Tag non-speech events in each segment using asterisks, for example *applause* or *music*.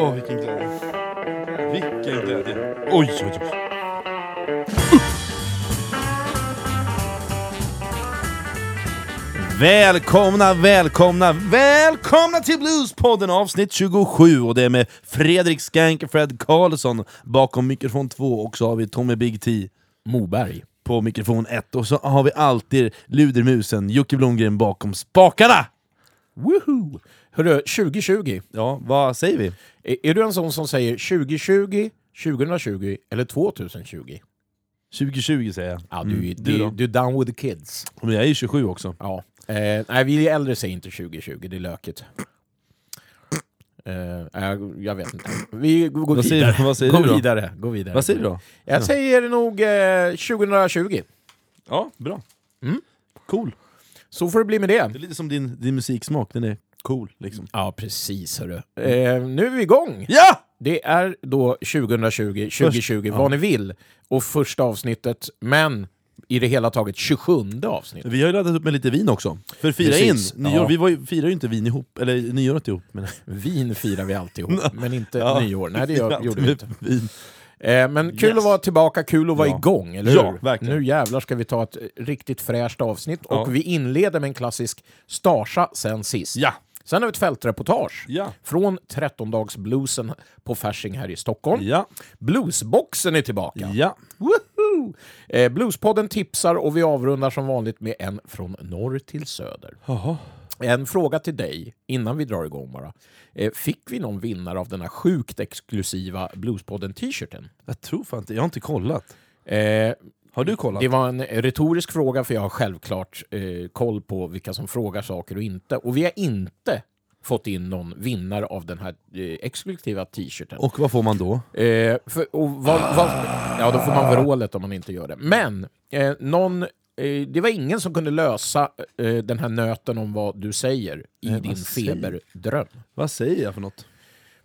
Åh, vilken glädje. Vilken glädje. Oj, oj, oj. Välkomna, välkomna, välkomna till Bluespodden avsnitt 27 och det är med Fredrik Skank och Fred Karlsson bakom mikrofon 2 och så har vi Tommy Big T Moberg. på mikrofon 1 och så har vi alltid ludermusen Jocke Blomgren bakom spakarna! Woohoo! Hörru, 2020. Ja, vad säger vi? Är, är du en sån som säger 2020, 2020 eller 2020? 2020 säger jag. Ja, du, Mm. du, du är down with the kids. Men jag är ju 27 också. Ja. Eh, nej, vi äldre säger inte 2020, det är lökigt. Eh, jag, jag vet inte. Vi går Vad vidare. vad säger gå du då? vidare. Gå vidare. Vad säger du då? Jag säger nog eh, 2020. Ja, bra. Mm. Cool. Så får det bli med det. Det är lite som din, din musiksmak, den är cool liksom. Ja, precis hörru. Eh, nu är vi igång! Ja! Det är då 2020, 2020, ja. vad ni vill. Och första avsnittet, men i det hela taget 27 avsnittet. Vi har ju laddat upp med lite vin också. För fira Precis, in. Nyår, ja. Vi var ju, firar ju inte vin ihop, eller nyåret ihop. Men, Vin firar vi alltid ihop, *laughs* men inte Ja. nyår. Nej, det gör, gjorde vi inte. Vin. Eh, men kul Yes. att vara tillbaka, kul att vara Ja. igång, eller Ja, hur? verkligen. Nu jävlar ska vi ta ett riktigt fräscht avsnitt. Ja. Och vi inleder med en klassisk Starsa sen sist. Ja. Sen har vi ett fältreportage Ja. från 13-dagsbluesen på Fasching här i Stockholm. Ja. Bluesboxen är tillbaka. Ja. Woho! Eh, Bluespodden tipsar och vi avrundar som vanligt med en från norr till söder. Jaha. En fråga till dig innan vi drar igång bara. Eh, fick vi någon vinnare av den här sjukt exklusiva Bluespodden-t-shirten? Jag tror fan inte, jag har inte kollat. Eh, Har du kollat? det var en retorisk fråga för jag har självklart eh, koll på vilka som frågar saker och inte. Och vi har inte fått in någon vinnare av den här eh, exklusiva t-shirten. Och vad får man då? Eh, för, vad, vad, ja, då får man vrålet om man inte gör det. Men eh, någon, det var ingen som kunde lösa eh, den här nöten om vad du säger i Nej, din feberdröm. Vad säger jag för något?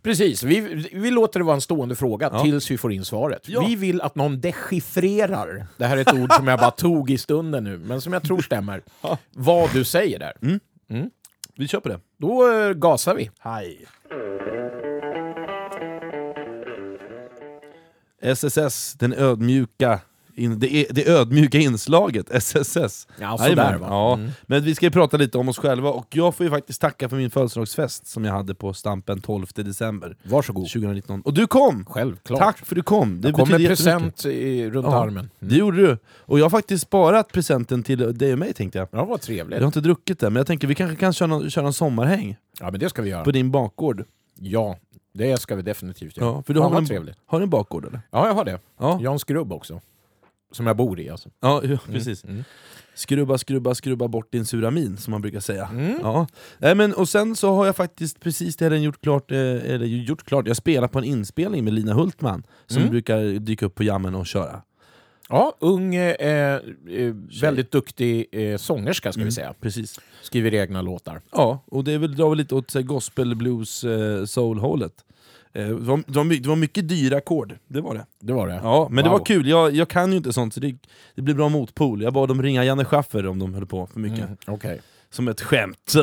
Precis, vi, vi låter det vara en stående fråga Ja. tills vi får in svaret. Ja. Vi vill att någon dechiffrerar, det här är ett ord som jag bara tog i stunden nu, men som jag tror stämmer, *laughs* Ja. vad du säger där. Vi kör på det. Då eh, gasar vi. Hej. SSS, den ödmjuka, in, det, är, det ödmjuka inslaget, SSS. Ja, sådär va. Ja. Mm. Men vi ska ju prata lite om oss själva, och jag får ju faktiskt tacka för min födelsedagsfest som jag hade på Stampen 12 december Varsågod. 2019. Och du kom! Självklart. Tack för att du kom! Det Jag kom med present i, runt Ja. armen. Mm. Det gjorde du. Och jag har faktiskt sparat presenten till dig och mig tänkte jag. Ja, vad trevligt. Jag har inte druckit det, men jag tänker vi kanske kan köra någon, köra en sommarhäng Ja, men det ska vi göra. på din bakgård. Ja, det ska vi definitivt göra. Ja, för du har, en, trevligt. har du en bakgård eller? Ja, jag har det. Ja, Jag har en skrubb också. Som jag bor i alltså. ja ja, precis. Mm. Skrubba, skrubba, skrubba bort din sura min, som man brukar säga. Mm. Ja. Nej, men, och sen så har jag faktiskt precis det gjort klart, eh, eller gjort klart, jag spelar på en inspelning med Lina Hultman, som Mm. brukar dyka upp på jammen och köra. Ja, ung, eh, eh, väldigt duktig eh, sångerska ska vi säga. Precis. Skriver egna låtar. Ja, och det är väl, drar väl lite åt så här, gospel, blues, eh, soul-hållet. Eh, det, var, det, var, my- det var mycket dyra ackord, det var det. Det var det. Ja, men det Wow. var kul, jag, jag kan ju inte sånt så det, det blir bra motpol. Jag bad dem ringa Janne Schaffer om de höll på för mycket. Mm, Okej. Som ett skämt.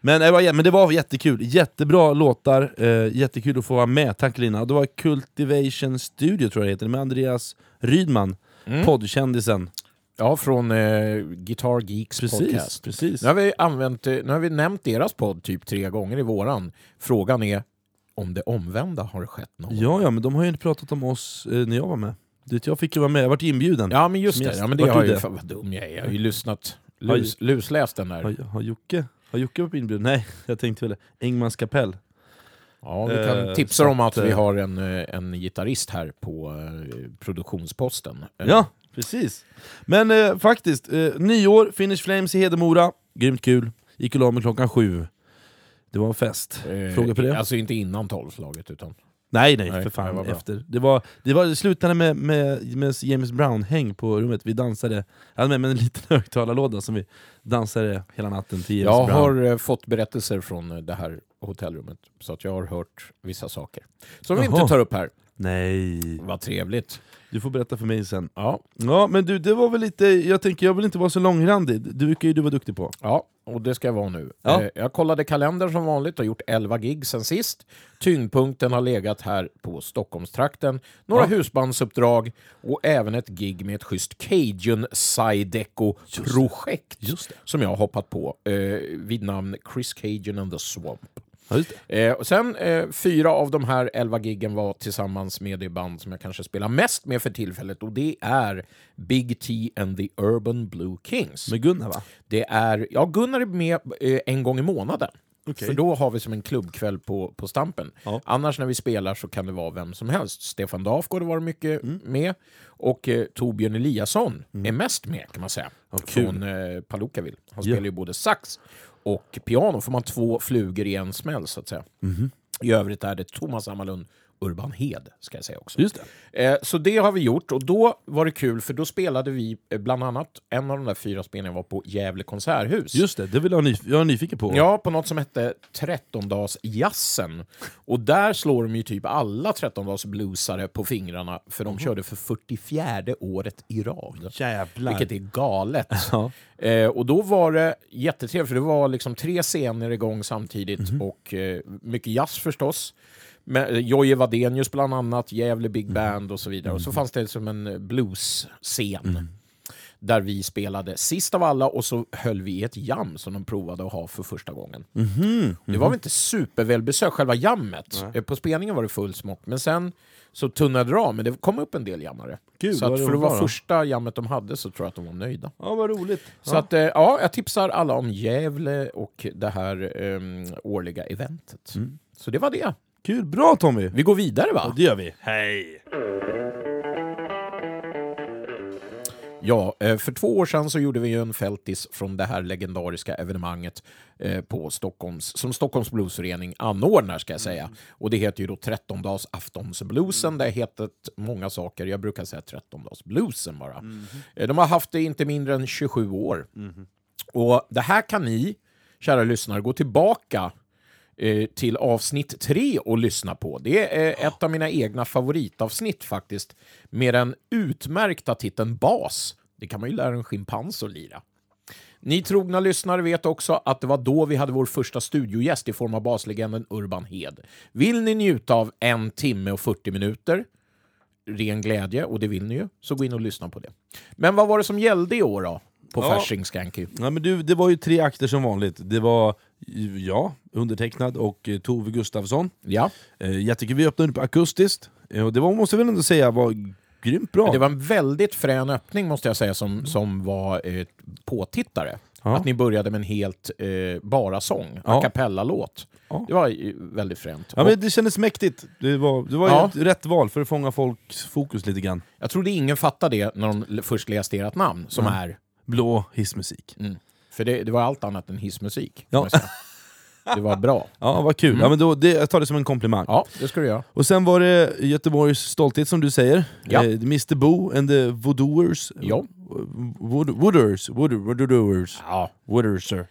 Men, det var- men det var jättekul, jättebra låtar, eh, jättekul att få vara med, tack Lina. Det var Cultivation Studio tror jag det heter, med Andreas Rydman, Mm. poddkändisen. Ja, från eh, Guitar Geeks Precis, podcast. precis. Nu har, vi använt, eh, nu har vi nämnt deras podd typ tre gånger i våran. Frågan är om det omvända har skett någon gång. Ja, ja, men de har ju inte pratat om oss eh, när jag var med. Vet, jag fick ju vara med, jag vart inbjuden. Ja, men just Som det. gäst. Ja, men det Vart har du ju... det? Fan vad dum jag är. Jag har ju lyssnat, lus, lusläst den där. Har, har, Jocke, har Jocke varit inbjuden? Nej, *laughs* jag tänkte väl Engmans kapell. Ja, vi kan Eh, tipsa så om att att, vi eh, har en, eh, en gitarrist här på eh, produktionsposten. Eh, Ja, precis. Men eh, faktiskt, eh, nyår, Finish Flames i Hedemora, grymt kul. Gick och la mig klockan sju. Det var en fest. eh, Fråga på det? Alltså inte innan tolvslaget utan... Nej, nej, Nej, för fan. det efter. Det, var, det, var, det slutade med, med, med James Brown-häng på rummet. Vi dansade, jag hade med mig en liten *laughs* högtalarlåda som vi dansade hela natten till James Jag Brown. har eh, fått berättelser från eh, det här hotellrummet, så att jag har hört vissa saker. Som vi Jaha. inte tar upp här. Nej. Vad trevligt. Du får berätta för mig sen. Ja, Ja, men du, det var väl lite... Jag tänker, jag vill inte vara så långrandig. Det brukar ju du vara duktig på. ja och det ska jag vara nu. Ja. Eh, Jag kollade kalendern som vanligt och gjort 11 gig sen sist. Tyngdpunkten har legat här på Stockholmstrakten. Några Ja. husbandsuppdrag och även ett gig med ett schysst Cajun det. som jag har hoppat på eh, vid namn Chris Cajun and the Swamp. Ja. Eh, och sen eh, fyra av de här elva giggen var tillsammans med det band som jag kanske spelar mest med för tillfället och det är Big T and the Urban Blue Kings. Med Gunnar va? Det är, ja, Gunnar är med eh, en gång i månaden. Okej. För då har vi som en klubbkväll på, på Stampen. Ja. Annars när vi spelar så kan det vara vem som helst. Stefan Dafgård varit mycket Mm. med. Och eh, Torbjörn Eliasson är mest med kan man säga. Ja. Från eh, Palookaville. Han Ja. spelar ju både sax och piano. får man två flugor i en smäll så att säga. Mhm. I övrigt är det Thomas Ammalund Urban Hed, ska jag säga också. Just det. Eh, så det har vi gjort och då var det kul för då spelade vi eh, bland annat, en av de där fyra spelningarna var på Gävle konserthus. Just det, det vill jag, nyf- jag är nyfiken på. Ja, på något som hette 13-dagsjazzen. Och där slår de ju typ alla 13-dagsbluesare på fingrarna för de körde för 44 året i rad. Jävlar. Vilket är galet. *laughs* Ja. Eh, och då var det jättetrevligt, för det var liksom tre scener igång samtidigt och eh, mycket jazz förstås. Eh, Jojje Wadenius bland annat, Gävle Big Band och så vidare. Och så fanns det som en eh, blues-scen där vi spelade sist av alla och så höll vi ett jam som de provade att ha för första gången. Mhm. Det var väl inte supervälbesökt, själva jammet. Eh, På spelningen var det full smock, men sen så tunnade det av, men det kom upp en del jammare. Gud, så att det för att var första jammet de hade så tror jag att de var nöjda. Ja, vad roligt. Så att, eh, ja, jag tipsar alla om Gävle och det här ehm, årliga eventet. Mm. Så det var det. Kul, bra Tommy! Vi går vidare va? Det gör vi. Hej! Ja, eh, för två år sedan så gjorde vi ju en fältis från det här legendariska evenemanget eh, på Stockholms, som Stockholms Bluesförening anordnar ska jag säga. Och det heter ju då 13-dags aftonsbluesen. Det har hetat många saker. Jag brukar säga 13-dagsbluesen bara. Eh, De har haft det inte mindre än 27 år. Och det här kan ni, kära lyssnare, gå tillbaka till avsnitt tre och lyssna på. Det är ett av mina egna favoritavsnitt faktiskt, med den utmärkta titeln Bas. Det kan man ju lära en schimpans att lira. Ni trogna lyssnare vet också att det var då vi hade vår första studiogäst i form av baslegenden Urban Hed. Vill ni njuta av en timme och 40 minuter, ren glädje, och det vill ni ju, så gå in och lyssna på det. Men vad var det som gällde i år då? På Ja. Fasching Skanky? Ja, men du, det var ju tre akter som vanligt. Det var jag, undertecknad, och eh, Tove Gustafsson. Ja. Eh, jättekul, vi öppnade upp akustiskt. Eh, och det var, måste jag väl ändå säga var grymt bra. Det var en väldigt frän öppning måste jag säga som, som var eh, påtittare. Ja. Att ni började med en helt eh, bara sång, Ja. a cappella-låt. Ja. Det var väldigt fränt. Ja, men det kändes mäktigt. Det var, det var Ja. rätt val för att fånga folks fokus lite grann. Jag trodde ingen fattade det när de först läste ert namn, som är... Blå hissmusik. Mm. För det, det var allt annat än hissmusik. Ja. Det var bra. *laughs* Ja, vad kul. Ja, men då, det, jag tar det som en komplimang. Ja, det ska du göra. Och sen var det Göteborgs stolthet som du säger. Ja. Eh, Mr Bo and the Voodooers. Ja. Wood, wooders. Wood, Woodooers. Ja, Wooderser.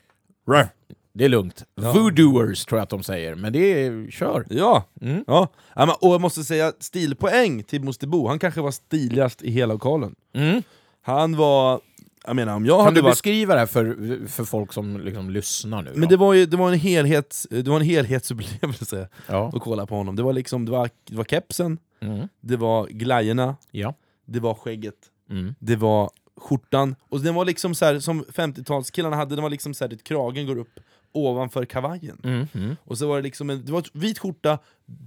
det är lugnt. Ja. Voodooers tror jag att de säger, men det är... Kör! Ja. Mm. ja. ja men, och jag måste säga stilpoäng till Mr Bo. Han kanske var stiligast i hela lokalen. Mm. Han var... Jag menar om jag Kan hade du varit... beskriva det här för, för folk som liksom lyssnar nu? Men då? det var, ju, det, var en helhets, det var en helhetsupplevelse Ja. att kolla på honom. Det var liksom, det var, det var kepsen, Mm. det var glajjorna, Ja. det var skägget, Mm. det var skjortan. Och den var liksom så här, som 50-talskillarna hade, den var liksom så här, kragen går upp ovanför kavajen. Mm. Mm. Och så var det liksom en det var vit skjorta,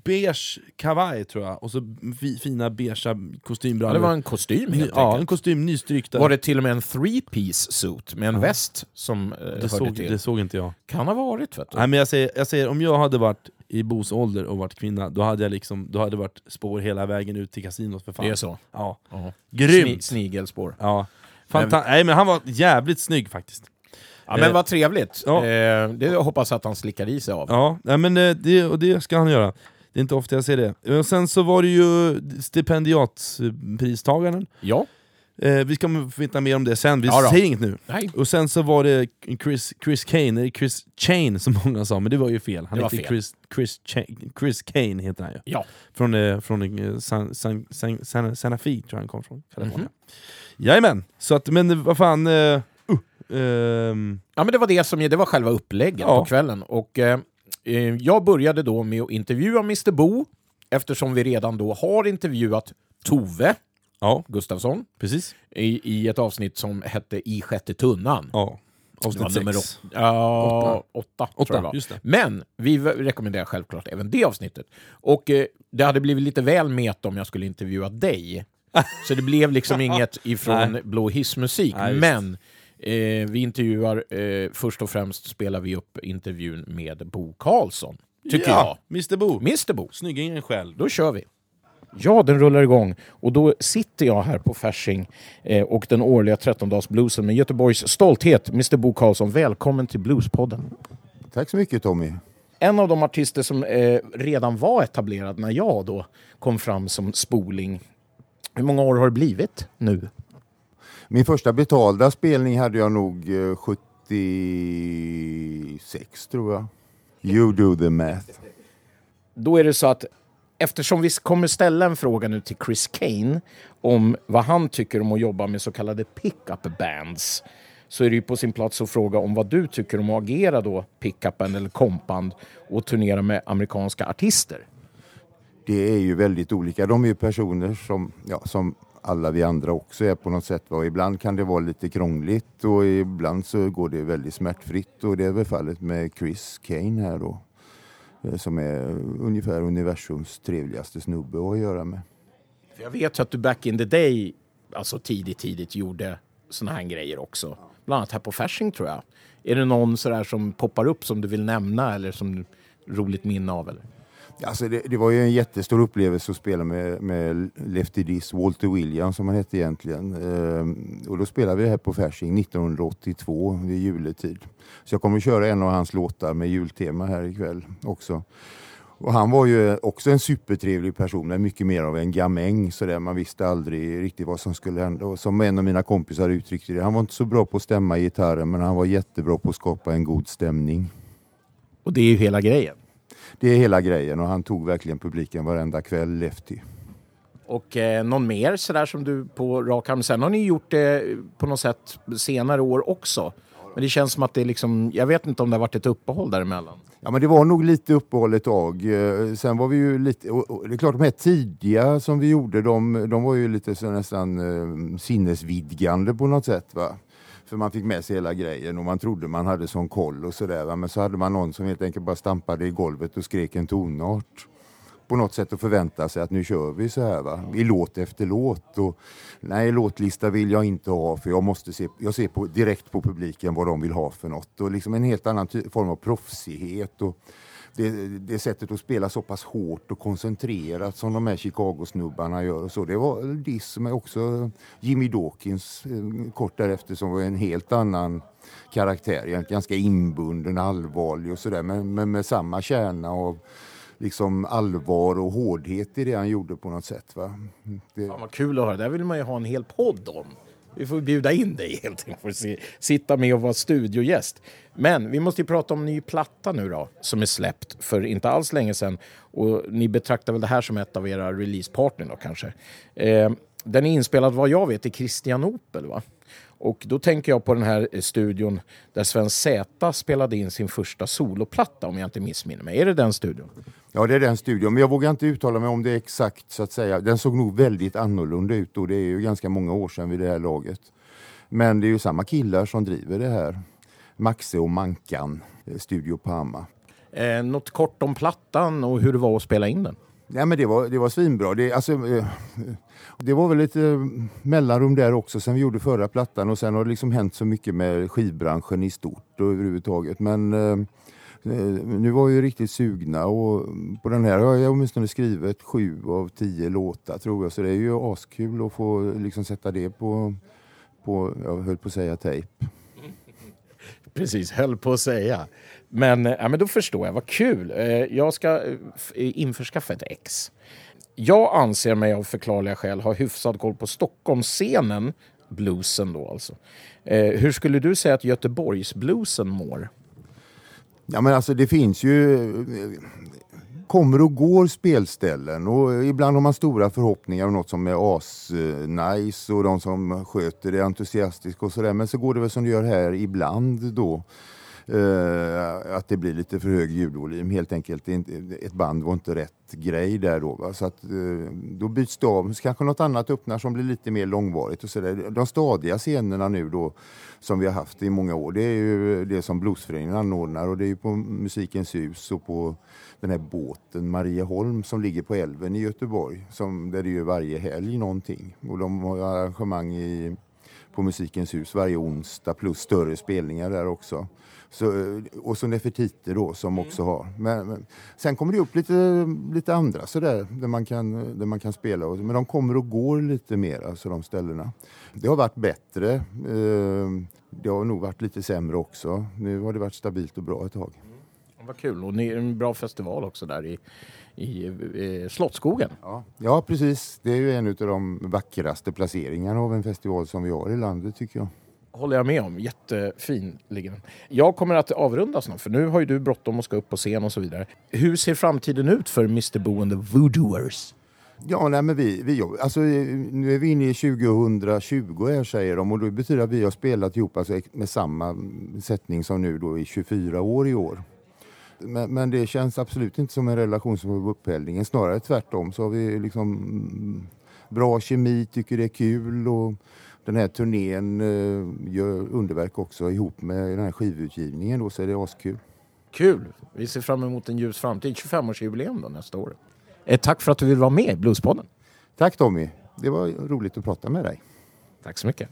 beige kavaj tror jag, och så fi, fina beigea Ja, kostymbrallor. det var en kostym helt ja, en enkelt. kostym, nystrykt där. Var det till och med en three-piece suit med en väst som eh, det, såg, till? det såg inte jag. Kan ha varit vet du. Nej, men jag, säger, jag säger, om jag hade varit i Bos ålder och varit kvinna, då hade jag liksom, då hade det varit spår hela vägen ut till kasinot för fan. Det är så. Ja. Ja. Grymt! Sni- snigelspår. Ja. Fanta- Nej men han var jävligt snygg faktiskt. Ja, men Eh, vad trevligt. ja. Eh, det hoppas jag att han slickar i sig av. Ja, nej, men eh, det, och det ska han göra. Det är inte ofta jag ser det. Och sen så var det ju stipendiatpristagaren. Ja. Eh, vi ska veta mer om det sen, vi Ja säger inget nu. Nej. Och sen så var det Chris, Chris Kane, eller Chris Chain som många sa, men det var ju fel. Han heter fel. Chris, Chris, Chain, Chris Kane heter han ju. Ja. Från, eh, från eh, San, San, San, San, Santa Fe tror jag han kom från. California. Mhm. Jajamän, så att, men eh, vad fan... Uh, uh, ehm, Ja, men det var det som det var själva upplägget Ja. på kvällen. Och, eh, eh, jag började då med att intervjua Mr Bo, eftersom vi redan då har intervjuat Tove ja, Gustafsson precis. i, i ett avsnitt som hette I sjätte tunnan. Ja. Avsnitt nummer sex. åt- ja, åtta, tror jag det Åtta, var. just det. Men vi rekommenderar självklart även det avsnittet. Och eh, det hade blivit lite väl meta om jag skulle intervjua dig. *laughs* Så det blev liksom inget ifrån Nej. Blå hissmusik. Nej, just. Men eh, vi intervjuar, eh, först och främst spelar vi upp intervjun med Bo Karlsson. Tycker ja, Mr Bo. jag. Mr Bo. Snyggingen själv. Då kör vi. Ja, den rullar igång. Och då sitter jag här på Fasching eh, och den årliga 13-dagsbluesen med Göteborgs stolthet. Mr Bo Karlsson, välkommen till Bluespodden. Tack så mycket Tommy. En av de artister som eh, redan var etablerad när jag då kom fram som spoling. Hur många år har det blivit nu? Min första betalda spelning hade jag nog eh, 76 tror jag. You do the math. Då är det så att eftersom vi kommer ställa en fråga nu till Chris Kane om vad han tycker om att jobba med så kallade pick-up bands så är det ju på sin plats att fråga om vad du tycker om att agera då pick-up-band eller kompband och turnera med amerikanska artister. Det är ju väldigt olika. De är ju personer som, ja, som alla vi andra också är på något sätt. Och ibland kan det vara lite krångligt och ibland så går det väldigt smärtfritt. Och det är väl fallet med Chris Kane här då. Eh, som är ungefär universums trevligaste snubbe att göra med. Jag vet att du back in the day, alltså tidigt, tidigt gjorde såna här grejer också. Bland annat här på Fasching tror jag. Är det någon sådär som poppar upp som du vill nämna eller som roligt minne av? Eller? Alltså det, det var ju en jättestor upplevelse att spela med, med Lefty Diss, Walter Williams som han hette egentligen. Ehm, och då spelade vi här på Fasching 1982 vid juletid. Så jag kommer att köra en av hans låtar med jultema här ikväll också. Och han var ju också en supertrevlig person, men mycket mer av en gamäng. Så där. Man visste aldrig riktigt vad som skulle hända. Och som en av mina kompisar uttryckte det, han var inte så bra på att stämma gitarren, men han var jättebra på att skapa en god stämning. Och det är ju hela grejen. Det är hela grejen och han tog verkligen publiken varenda kväll, Lefty. Och eh, någon mer sådär som du på rak arm. Sen har ni gjort det på något sätt senare år också. Men det känns som att det är liksom, jag vet inte om det har varit ett uppehåll däremellan. Ja, men det var nog lite uppehåll ett tag. Eh, Sen var vi ju lite, och, det är klart de här tidiga som vi gjorde, de, de var ju lite så nästan eh, sinnesvidgande på något sätt. Va? För man fick med sig hela grejen och man trodde man hade sån koll och sådär. Men så hade man någon som helt enkelt bara stampade i golvet och skrek en tonart. På något sätt att förvänta sig att nu kör vi så här va. I låt efter låt. Och, nej, låtlista vill jag inte ha för jag måste se, jag ser på, direkt på publiken vad de vill ha för något. Och liksom en helt annan ty- form av proffsighet. Och det, det sättet att spela så pass hårt och koncentrerat som de här Chicago-snubbarna gör. Och så. Det var diss med också Jimmy Dawkins eh, kort därefter som var en helt annan karaktär. Ganska inbunden, allvarlig och sådär. Men, men med samma kärna av liksom allvar och hårdhet i det han gjorde på något sätt. Va? Det, Fan vad kul att höra. Där vill man ju ha en hel podd om. Vi får bjuda in dig helt enkelt för se, sitta med och vara studiogäst. Men vi måste ju prata om ny platta nu då, som är släppt för inte alls länge sedan. Och ni betraktar väl det här som ett av era releasepartner då kanske. Eh, den är inspelad vad jag vet i Kristianopel va? Och då tänker jag på den här eh, studion där Sven Z spelade in sin första soloplatta om jag inte missminner mig. Är det den studion? Ja, det är den studion. Men jag vågar inte uttala mig om det exakt så att säga. Den såg nog väldigt annorlunda ut och det är ju ganska många år sedan vid det här laget. Men det är ju samma killar som driver det här. Maxe och Mankan, eh, Studio Parma. Eh, något kort om plattan och hur det var att spela in den? Nej, men det, var, det var svinbra. Det, alltså, eh, det var väl lite mellanrum där också sen vi gjorde förra plattan och sen har det liksom hänt så mycket med skivbranschen i stort och överhuvudtaget. Men eh, eh, nu var vi ju riktigt sugna och på den här har jag åtminstone skrivit sju av tio låtar tror jag. Så det är ju askul att få liksom sätta det på, på jag höll på att säga tejp. Precis, höll på att säga. Men, eh, ja, men då förstår jag, vad kul. Eh, jag ska eh, införskaffa ett ex. Jag anser mig av förklarliga skäl ha hyfsad koll på Stockholmsscenen, bluesen då alltså. Hur skulle du säga att Göteborgsbluesen mår? Ja, men alltså det finns ju kommer och går spelställen och ibland har man stora förhoppningar om något som är as-nice och de som sköter det entusiastiskt och sådär. Men så går det väl som det gör här ibland då eh, att det blir lite för hög ljudvolym helt enkelt. Ett band var inte rätt grej där då. Va? Så att, eh, då byts det av. Så kanske något annat öppnar som blir lite mer långvarigt. Och så där. De stadiga scenerna nu då som vi har haft i många år det är ju det som Bluesföreningen anordnar och det är ju på Musikens hus och på den här båten Marieholm som ligger på älven i Göteborg. Som, där det är ju varje helg någonting. Och de har arrangemang i, på Musikens hus varje onsdag plus större spelningar där också. Så, och så Nefertiti då som mm. också har. Men, men, sen kommer det upp lite, lite andra sådär där man kan, där man kan spela. Men de kommer och går lite mer, alltså de ställena. Det har varit bättre. Eh, det har nog varit lite sämre också. Nu har det varit stabilt och bra ett tag. Vad kul. Och ni är en bra festival också där i, i, i Slottsskogen. Ja. ja, precis. Det är ju en av de vackraste placeringarna av en festival som vi har i landet tycker jag håller jag med om. Jättefin ligger Jag kommer att avrunda snart, för nu har ju du bråttom och ska upp på scen och så vidare. Hur ser framtiden ut för Mr Boo and the Voodooers? Ja, nej, men vi, vi alltså, nu är vi inne i 2020 här säger de och det betyder att vi har spelat ihop alltså, med samma sättning som nu då i 24 år i år. Men, men, det känns absolut inte som en relation som är på upphällningen. Snarare tvärtom så har vi liksom mm, bra kemi, tycker det är kul och den här turnén eh, gör underverk också ihop med den här skivutgivningen då, så är det askul. Kul! Vi ser fram emot en ljus framtid. 25-årsjubileum då nästa år. Eh, tack för att du vill vara med i Bluespodden. Tack Tommy. Det var roligt att prata med dig. Tack så mycket.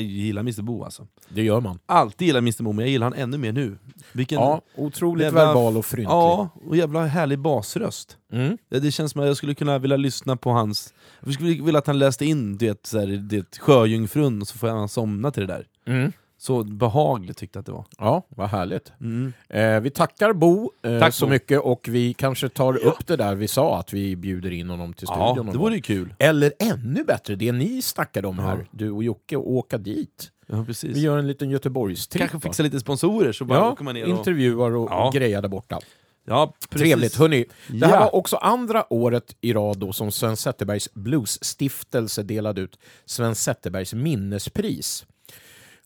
Mr Bo alltså. Det gör man. Alltid gillat Mr Bo, men jag gillar han ännu mer nu. Vilken ja, otroligt jävla, verbal och fryntlig. Ja, och jävla härlig basröst. Mm. Det, det, känns som att jag skulle kunna vilja lyssna på hans... Jag skulle vilja att han läste in det, så här, det Sjöjungfrun, och så får han somna till det där. Mm. Så behagligt tyckte jag att det var. Ja, vad härligt. Mm. Eh, vi tackar Bo eh, Tack, så Bo. mycket och vi kanske tar ja. upp det där vi sa, att vi bjuder in honom till studion. Ja, det vore kul. Eller ännu bättre, det ni snackade om ja. här, du och Jocke, och åka dit. Ja, precis. Vi gör en liten Göteborgstripp. Kanske fixa lite sponsorer så bara ja, åker man ner och... intervjuar och, ja. och grejar där borta. Ja, Trevligt. Hörrni, det här var också andra året i rad då som Sven Zetterbergs Bluesstiftelse delade ut Sven Zetterbergs minnespris.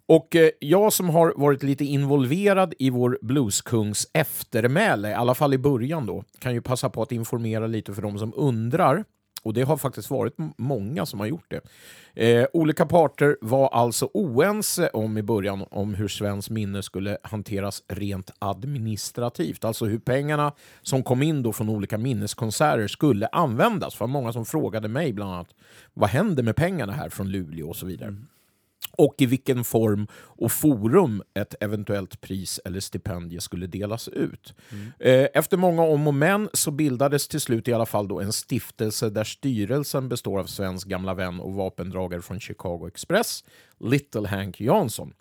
Och eh, jag som har varit lite involverad i vår blueskungs eftermäle, i alla fall i början då, kan ju passa på att informera lite för de som undrar. Och det har faktiskt varit många som har gjort det. Eh, olika parter var alltså oense om i början om hur Svens minne skulle hanteras rent administrativt. Alltså hur pengarna som kom in då från olika minneskonserter skulle användas. För många som frågade mig bland annat vad händer med pengarna här från Luleå och så vidare. Mm och i vilken form och forum ett eventuellt pris eller stipendium skulle delas ut. Mm. Eh, efter många om och men så bildades till slut i alla fall då en stiftelse där styrelsen består av Svens gamla vän och vapendragare från Chicago Express, Little Hank Jansson.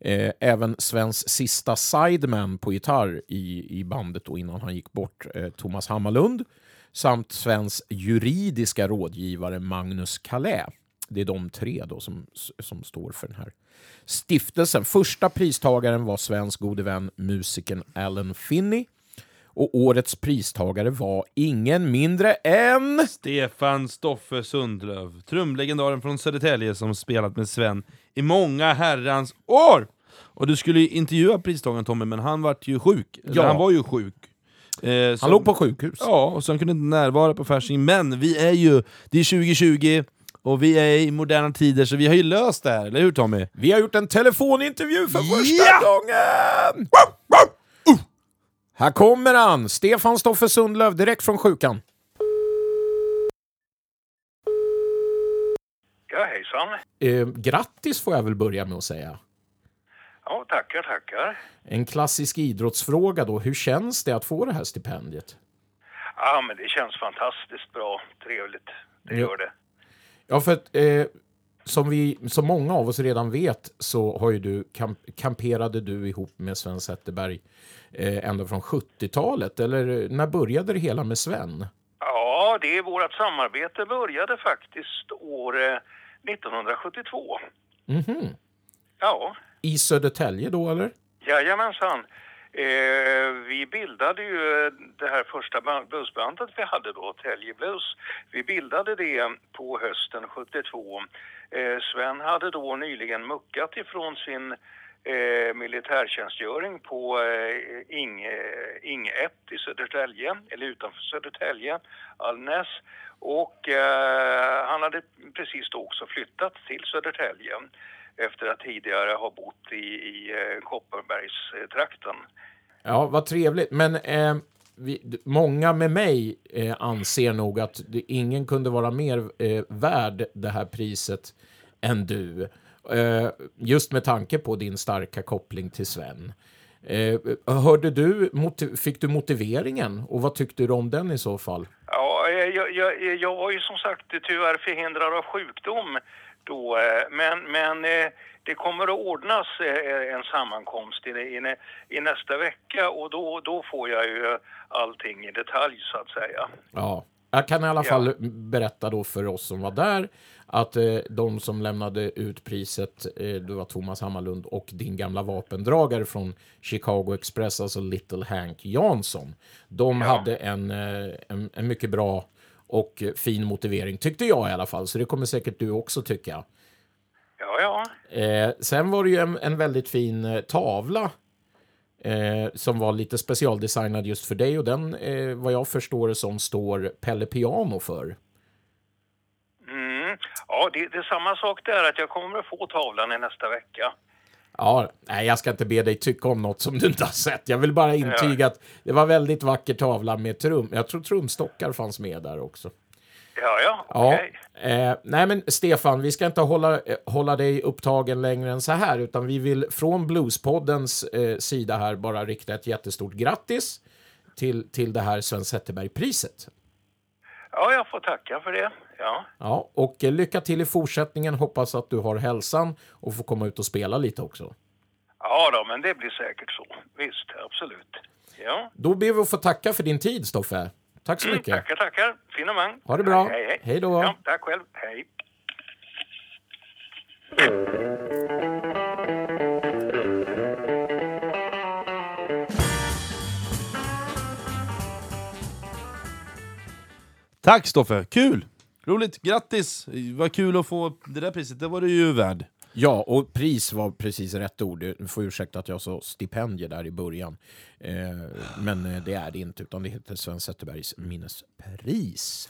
Eh, även Svens sista sideman på gitarr i, i bandet då innan han gick bort, eh, Thomas Hammarlund, samt Svens juridiska rådgivare Magnus Calais. Det är de tre då som, som står för den här stiftelsen. Första pristagaren var svensk gode vän musikern Alan Finney. Och årets pristagare var ingen mindre än... Stefan Stoffe Sundlöv, trumlegendaren från Södertälje som spelat med Sven i många herrans år! Och du skulle ju intervjua pristagaren Tommy, men han vart ju sjuk. Eller, Ja. han var ju sjuk. Eh, Han så- låg på sjukhus. Ja, och så han kunde inte närvara på Fasching, men vi är ju, det är 2020, och vi är i moderna tider, så vi har ju löst det här, eller hur Tommy? Vi har gjort en telefonintervju för första Ja! gången! Här kommer han, Stefan Stoffe Sundlöv, direkt från sjukan. Ja, hejsan. Eh, grattis får jag väl börja med att säga. Ja, tackar, tackar. En klassisk idrottsfråga då, hur känns det att få det här stipendiet? Ja, men det känns fantastiskt bra. Trevligt. Det Ja. gör det. Ja, för att eh, som, vi, som många av oss redan vet så har du, kamp, kamperade du ihop med Sven Zetterberg eh, ända från 70-talet, eller när började det hela med Sven? Ja, det är vårt samarbete började faktiskt år eh, 1972. Mhm. Ja, I Södertälje då, eller? jajamensan. Eh, vi bildade ju eh, det här första bluesbandet vi hade då, Tälje Blues. Vi bildade det på hösten 72. Eh, Sven hade då nyligen muckat ifrån sin eh, militärtjänstgöring på eh, Ing, eh, Ing 1 i Södertälje, eller utanför Södertälje, Alnäs. Och eh, han hade precis då också flyttat till Södertälje efter att tidigare ha bott i, i eh, Kopparbergstrakten. Ja, vad trevligt. Men eh, vi, många med mig eh, anser nog att det, ingen kunde vara mer eh, värd det här priset än du. Eh, just med tanke på din starka koppling till Sven. Eh, hörde du, fick du motiveringen och vad tyckte du om den i så fall? Ja, jag, jag, jag var ju som sagt tyvärr förhindrad av sjukdom då, eh, men, men eh, det kommer att ordnas eh, en sammankomst i, i, i nästa vecka och då, då får jag ju allting i detalj så att säga. Ja, jag kan i alla Ja. fall berätta då för oss som var där att eh, de som lämnade ut priset, eh, det var Thomas Hammarlund och din gamla vapendragare från Chicago Express, alltså Little Hank Jansson. De hade en, eh, en, en mycket bra och eh, fin motivering, tyckte jag i alla fall, så det kommer säkert du också tycka. Ja, ja. Eh, sen var det ju en, en väldigt fin eh, tavla eh, som var lite specialdesignad just för dig och den, eh, vad jag förstår det som, står Pelle Piano för. Mm. Ja, det, det är samma sak där att jag kommer att få tavlan i nästa vecka. Ja, nej, jag ska inte be dig tycka om något som du inte har sett. Jag vill bara intyga att det var väldigt vacker tavla med trum. Jag tror trumstockar fanns med där också. Ja, ja, Ja, okej. eh, nej men Stefan, vi ska inte hålla, eh, hålla dig upptagen längre än så här, utan vi vill från Bluespoddens eh, sida här bara rikta ett jättestort grattis till, till det här Sven Zetterberg-priset. Ja, jag får tacka för det. Ja, Ja, och eh, lycka till i fortsättningen. Hoppas att du har hälsan och får komma ut och spela lite också. ja då, men det blir säkert så. Visst, absolut. Ja. Då ber vi att få tacka för din tid, Stoffe. Tack så Mm, mycket. tackar, tackar. Finemang. Ha det bra. Hej, hej. Hej då. Ja, tack själv. Hej. Tack Stoffe, kul! Roligt, grattis! Vad kul att få det där priset, det var du ju värd. Ja, och pris var precis rätt ord. Du får ursäkta att jag sa stipendier där i början. Eh, men eh, det är det inte, utan det heter Sven Zetterbergs minnespris.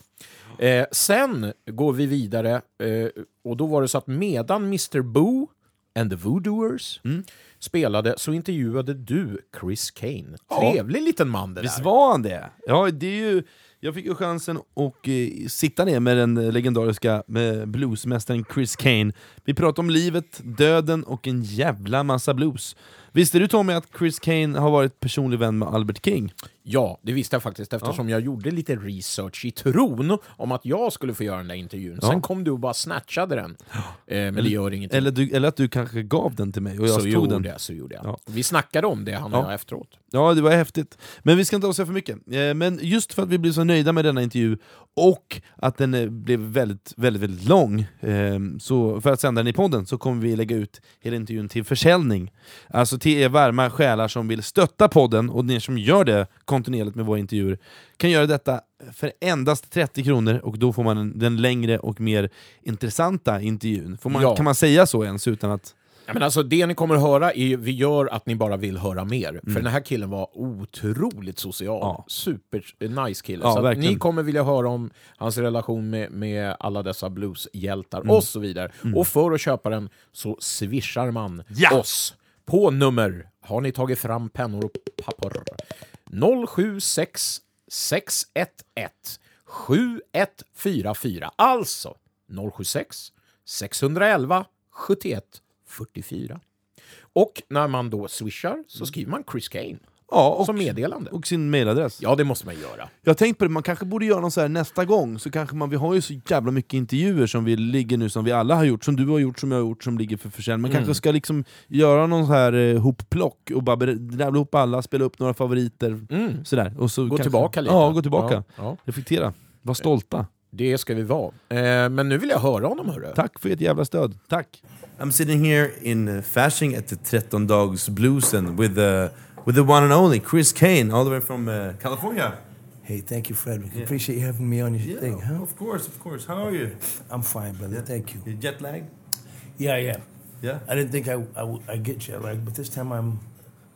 Eh, sen går vi vidare, eh, och då var det så att medan Mr. Boo and the Voodooers spelade så intervjuade du Chris Kane. Trevlig liten man det Visst där. var han det? Ja, det är ju, jag fick ju chansen att eh, sitta ner med den legendariska med bluesmästaren Chris Kane. Vi pratade om livet, döden och en jävla massa blues. Visste du Tommy att Chris Kane har varit personlig vän med Albert King? Ja, det visste jag faktiskt eftersom jag gjorde lite research i tron om att jag skulle få göra den där intervjun. Sen kom du och bara snatchade den. *gasps* Eh, men det gör ingenting. Eller, du, eller att du kanske gav den till mig och jag så tog gjorde den. jag, så gjorde jag. Ja. Vi snackade om det, han och Ja. jag, efteråt. Ja, det var häftigt. Men vi ska inte avslöja för mycket. Eh, Men just för att vi blev så nöjda med denna intervju, och att den eh, blev väldigt, väldigt, väldigt lång, eh, så för att sända den i podden så kommer vi lägga ut hela intervjun till försäljning. Alltså till er varma själar som vill stötta podden, och ni som gör det kontinuerligt med våra intervjuer, kan göra detta för endast 30 kronor, och då får man den längre och mer intressanta intervjun. Man, Ja. Kan man säga så ens utan att... Ja, men alltså, det ni kommer att höra är, vi gör att ni bara vill höra mer. Mm. För den här killen var otroligt social. Ja. Super eh, nice kille. Ja, så att verkligen. ni kommer vilja höra om hans relation med, med alla dessa blueshjältar Mm. och så vidare. Och för att köpa den så swishar man Ja! oss på nummer, har ni tagit fram pennor och papper? 076 611 7144. Alltså 076 611 71 44. Och när man då swishar så skriver man Chris Kane Ja, och, som meddelande. och sin mailadress. Ja, det måste man göra. Jag har tänkt på det, man kanske borde göra något så här nästa gång, så kanske man, vi har ju så jävla mycket intervjuer som vi ligger nu, som vi alla har gjort, som du har gjort, som jag har gjort, som ligger för försäljning. Man Mm. kanske ska liksom göra någon så här eh, hopplock och bara rabbla ihop alla, spela upp några favoriter, Mm. sådär. Och så Gå kanske, tillbaka lite. Ja, gå tillbaka. Ja, ja. Reflektera. Var stolta. Det ska vi vara. Eh, men nu vill jag höra honom, hörru. Tack för ert jävla stöd. Tack. I'm sitting here in uh, Fasching at the 13 Dogs Bluesen with the, with the one and only Chris Kane, all the way from uh, California. Hey, thank you, Frederick. Appreciate you having me on your thing, huh? of course, of course. How are you? I'm fine, brother. Thank you. You jet lag? Yeah, yeah. Yeah. I didn't think I, I, I'd get jet lag, but this time I'm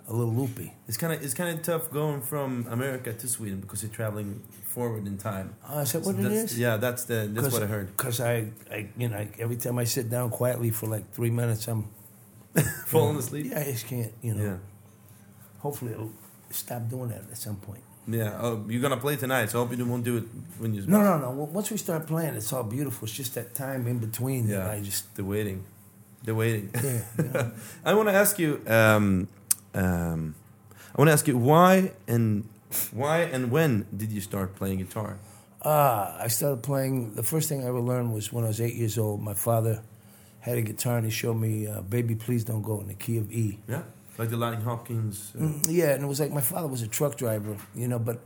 a little loopy. It's kind of it's kind of tough going from America to Sweden because you're traveling forward in time. Oh, is that what it that's, is? Yeah, that's the that's what I heard. Because I, I, you know, every time I sit down quietly for like three minutes, I'm *laughs* Falling asleep. Yeah, I just can't. You know. Yeah. Hopefully, it'll stop doing that at some point. Yeah. Oh, you're gonna play tonight, so I hope you won't do it when you. No, no, no. Well, Once we start playing, it's all beautiful. It's just that time in between Yeah. I just. The waiting. The waiting. Yeah. know. *laughs* I want to ask you. Um, um, I want to ask you why and why and when did you start playing guitar? Ah, I started playing. The first thing I ever learned was when I was eight years old. My father had a guitar and he showed me uh, "Baby, Please Don't Go" in the key of E. Yeah, like the Lightning Hopkins. Uh, Mm, Yeah, and it was like my father was a truck driver, you know, but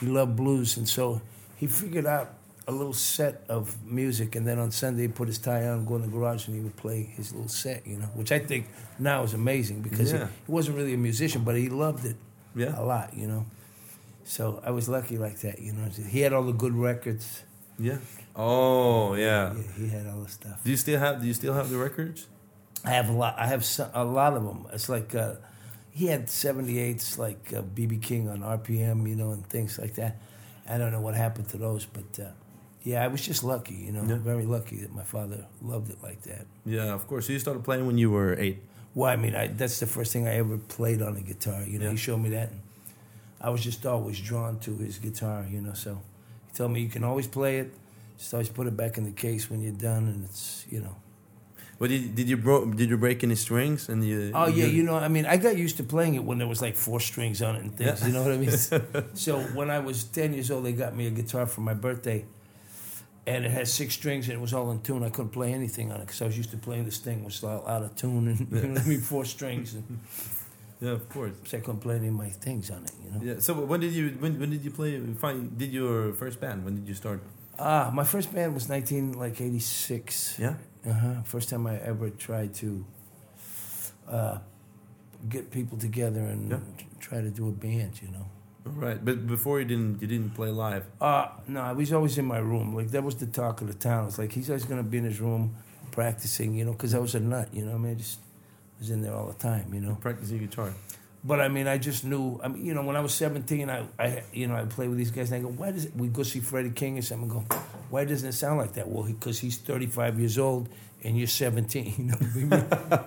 he loved blues, and so he figured out a little set of music, and then on Sunday he put his tie on, go in the garage, and he would play his little set, you know, which I think now is amazing because Yeah. he, he wasn't really a musician, but he loved it Yeah. a lot, you know. So I was lucky like that, you know. He had all the good records. Yeah. Oh yeah. Yeah, he had all the stuff. Do you still have Do you still have the records? I have a lot. I have so, a lot of them. It's like uh, he had 78s, like uh, BB King on RPM, you know, and things like that. I don't know what happened to those, but uh, yeah, I was just lucky, you know, Yeah. very lucky that my father loved it like that. Yeah, of course. So you started playing when you were eight. Well, I mean, I, that's the first thing I ever played on a guitar. You know, Yeah. he showed me that. And I was just always drawn to his guitar, you know. So he told me you can always play it, just always put it back in the case when you're done, and it's you know. But did, did you bro- did you break any strings and you? Uh, oh yeah, you know, I mean, I got used to playing it when there was like four strings on it and things. Yeah. You know what I mean? *laughs* so when I was ten years old, they got me a guitar for my birthday, and it had six strings and it was all in tune. I couldn't play anything on it because I was used to playing this thing which was all out of tune and you know what I mean, four strings, and Yeah, of course. so I couldn't play any of my things on it. You know. Yeah. So when did you when, when did you play? Find did your first band? When did you start? Ah, my first band was nineteen like eighty six. Yeah. Uh huh. First time I ever tried to uh, get people together and Yeah. try to do a band. You know. Right, But before you didn't you didn't play live. Uh, no, I was always in my room. Like that was the talk of the town. It's like he's always gonna be in his room practicing, you know, because I was a nut, you know. I mean, I just was in there all the time, you know. Practicing guitar. But I mean, I just knew. I mean, you know, when I was seventeen, I, I, you know, I play with these guys, and I go, "Why does it?" We go see Freddie King or something. and Go, why doesn't it sound like that? Well, because he's thirty-five years old and you're seventeen. *laughs* You know, what I mean?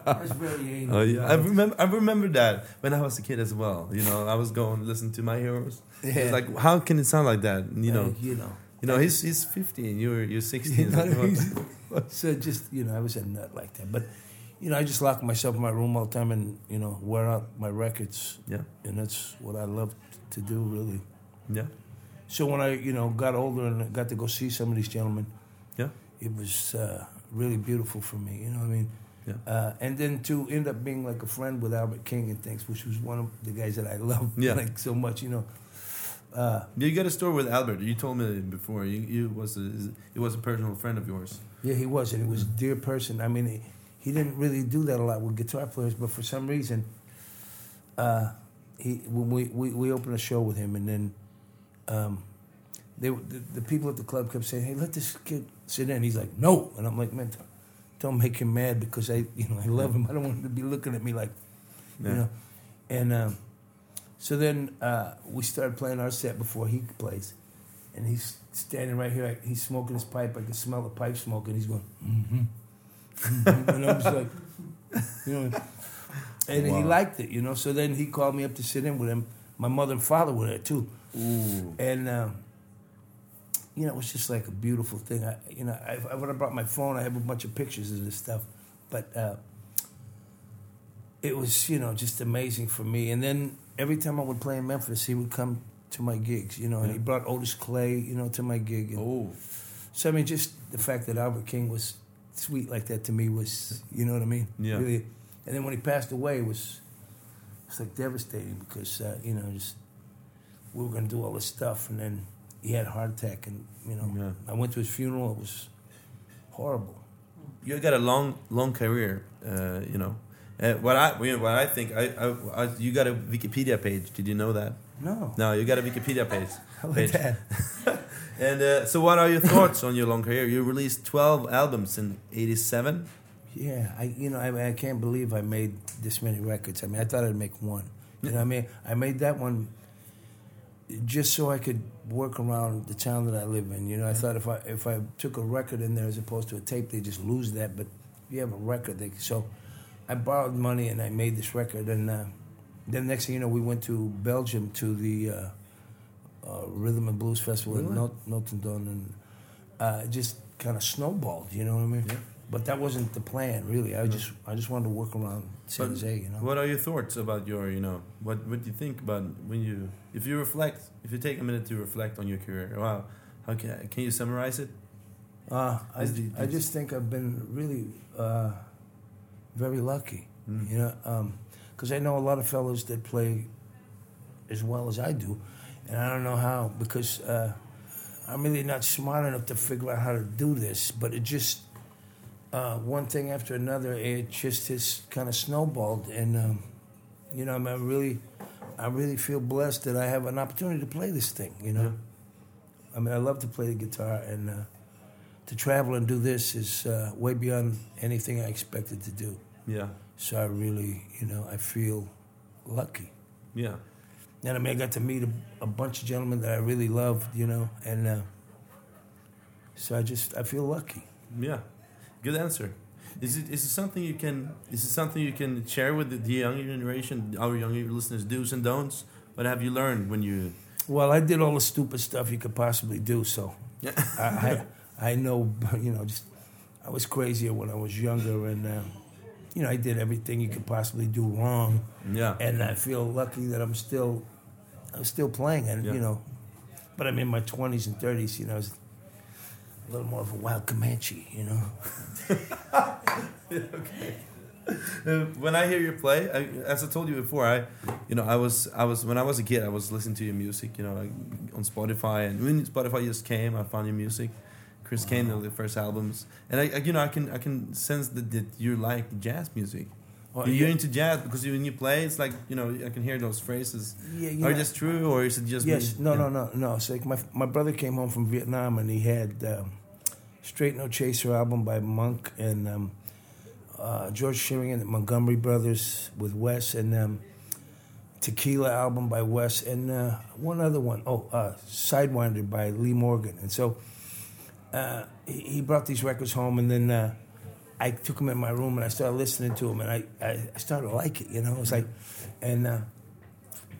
that's anal. Oh yeah. I remember. I remember that when I was a kid as well. You know, I was going to listen to my heroes. It's Yeah. like, how can it sound like that? You know, Uh, you know. you know, he's he's fifty and you're you're sixty. *laughs* You know what I mean? What? so just you know, I was a nut like that. But you know, I just lock myself in my room all the time and you know wear out my records, Yeah, and that's what I love to do really. yeah, So when I you know got older and got to go see some of these gentlemen, yeah, it was uh, really beautiful for me. You know what I mean? Yeah. Uh, and then to end up being like a friend with Albert King and things, which was one of the guys that I love *laughs* Yeah. like so much. You know. Uh, You got a story with Albert. You told me before. You, you was a, he was a personal friend of yours. Yeah, he was, and he was a dear person. I mean, he, didn't really do that a lot with guitar players, but for some reason, uh, he when we, we we opened a show with him, and then um, they the, the people at the club kept saying, "Hey, let this kid sit in." He's like, "No," and I'm like, "Man, don't, don't make him mad because I you know I love him. I don't want him to be looking at me like, Yeah. you know." And um, so then uh, we started playing our set before he plays, and he's standing right here. He's smoking his pipe. I can smell the pipe smoke, and he's going, "Mm-hmm." Mm-hmm," and I'm just like, you know. And he liked it, you know. So then he called me up to sit in with him. My mother and father were there too. Ooh. And um, you know, it was just like a beautiful thing. I, you know, I, I, when I brought my phone, I have a bunch of pictures of this stuff, but uh, it was, you know, just amazing for me. And then every time I would play in Memphis, he would come to my gigs, you know, and he brought Otis Clay, you know, to my gig. And Oh, so I mean, just the fact that Albert King was sweet like that to me was, you know what I mean? Yeah. Really. And then when he passed away, it was it's like devastating because uh, you know just we were going to do all this stuff, and then he had a heart attack, and you know Yeah. I went to his funeral. It was horrible. you got a long, long career. Uh, you know, uh, what I, you know, what I think, I, I, I, you got a Wikipedia page. Did you know that? No, No, you got a Wikipedia page. About that? *laughs* And uh, so, what are your thoughts on your long career? You released twelve albums in '87. Yeah, I you know I, I can't believe I made this many records. I mean, I thought I'd make one. You know, what I mean, I made that one just so I could work around the town that I live in. You know, I thought if I if I took a record in there as opposed to a tape, they just lose that. But if you have a record, they so I borrowed money and I made this record. And uh, then next thing you know, we went to Belgium to the uh, uh, Rhythm and Blues Festival in Milton Notendon, and uh, it just kind of snowballed. You know what I mean? But that wasn't the plan, really. I just I just wanted to work around San But Jose. You know. What are your thoughts about your, you know, what what do you think about when you, if you reflect, if you take a minute to reflect on your career? Wow, how can can you summarize it? Uh, I, the- I just think I've been really uh, very lucky, you know, because I know a lot of fellows that play as well as I do, and I don't know how because uh, I'm really not smart enough to figure out how to do this. But it just uh, one thing after another, it just has kind of snowballed, and um, you know, I, mean, I really, I really feel blessed that I have an opportunity to play this thing. You know, I mean, I love to play the guitar and. Uh, to travel and do this is uh, way beyond anything I expected to do. Yeah, So I really, you know, I feel lucky. yeah, And I mean, I got to meet a, a bunch of gentlemen that I really loved, you know, and uh, so I just, I feel lucky. yeah. Good answer. Is it is it something you can is it something you can share with the, the younger generation, our younger listeners, do's and don'ts? What have you learned when you? Well, I did all the stupid stuff you could possibly do, so Yeah. I, I, I know, *laughs* you know, just I was crazier when I was younger, and uh, you know, I did everything you could possibly do wrong. Yeah. and I feel lucky that I'm still, I'm still playing, and Yeah. you know, but I'm in my 20s and 30s. You know, I was a little more of a wild Comanche. You know, *laughs* Uh, when I hear you play, I, as I told you before, I, you know, I was, I was when I was a kid, I was listening to your music, you know, like on Spotify, and when Spotify just came, I found your music, Chris Kane, the first albums, and I, I, you know, I can, I can sense that, that you like jazz music. Well, you're yeah. into jazz because when you play, it's like you know, I can hear those phrases. Yeah, you Are know- just true, or is it just yes, me? no, Yeah. no, no, no. It's like my my brother came home from Vietnam, and he had um, Straight No Chaser album by Monk and um, uh, George Shearing and the Montgomery Brothers with Wes, and um, Tequila album by Wes, and uh, one other one. Oh, uh, Sidewinder by Lee Morgan. And so uh, he, he brought these records home, and then uh, I took him in my room and I started listening to him, and I, I, started to like it. You know, it was like, and uh,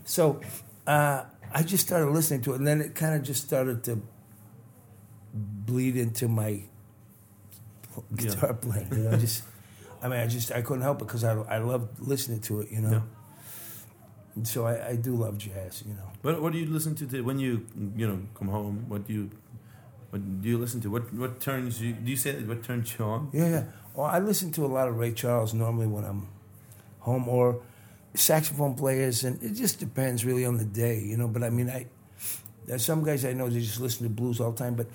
so uh, I just started listening to it, and then it kind of just started to bleed into my guitar playing. You know, just I mean, I just I couldn't help it because I I loved listening to it. You know, Yeah. and so I, I do love jazz. You know. What What do you listen to the- when you you know come home? What do you what do you listen to? What what turns you? Do you say what turns you on? Yeah, yeah. Well, I listen to a lot of Ray Charles normally when I'm home, or saxophone players, and it just depends really on the day, you know. But I mean, I there's some guys I know they just listen to blues all the time, but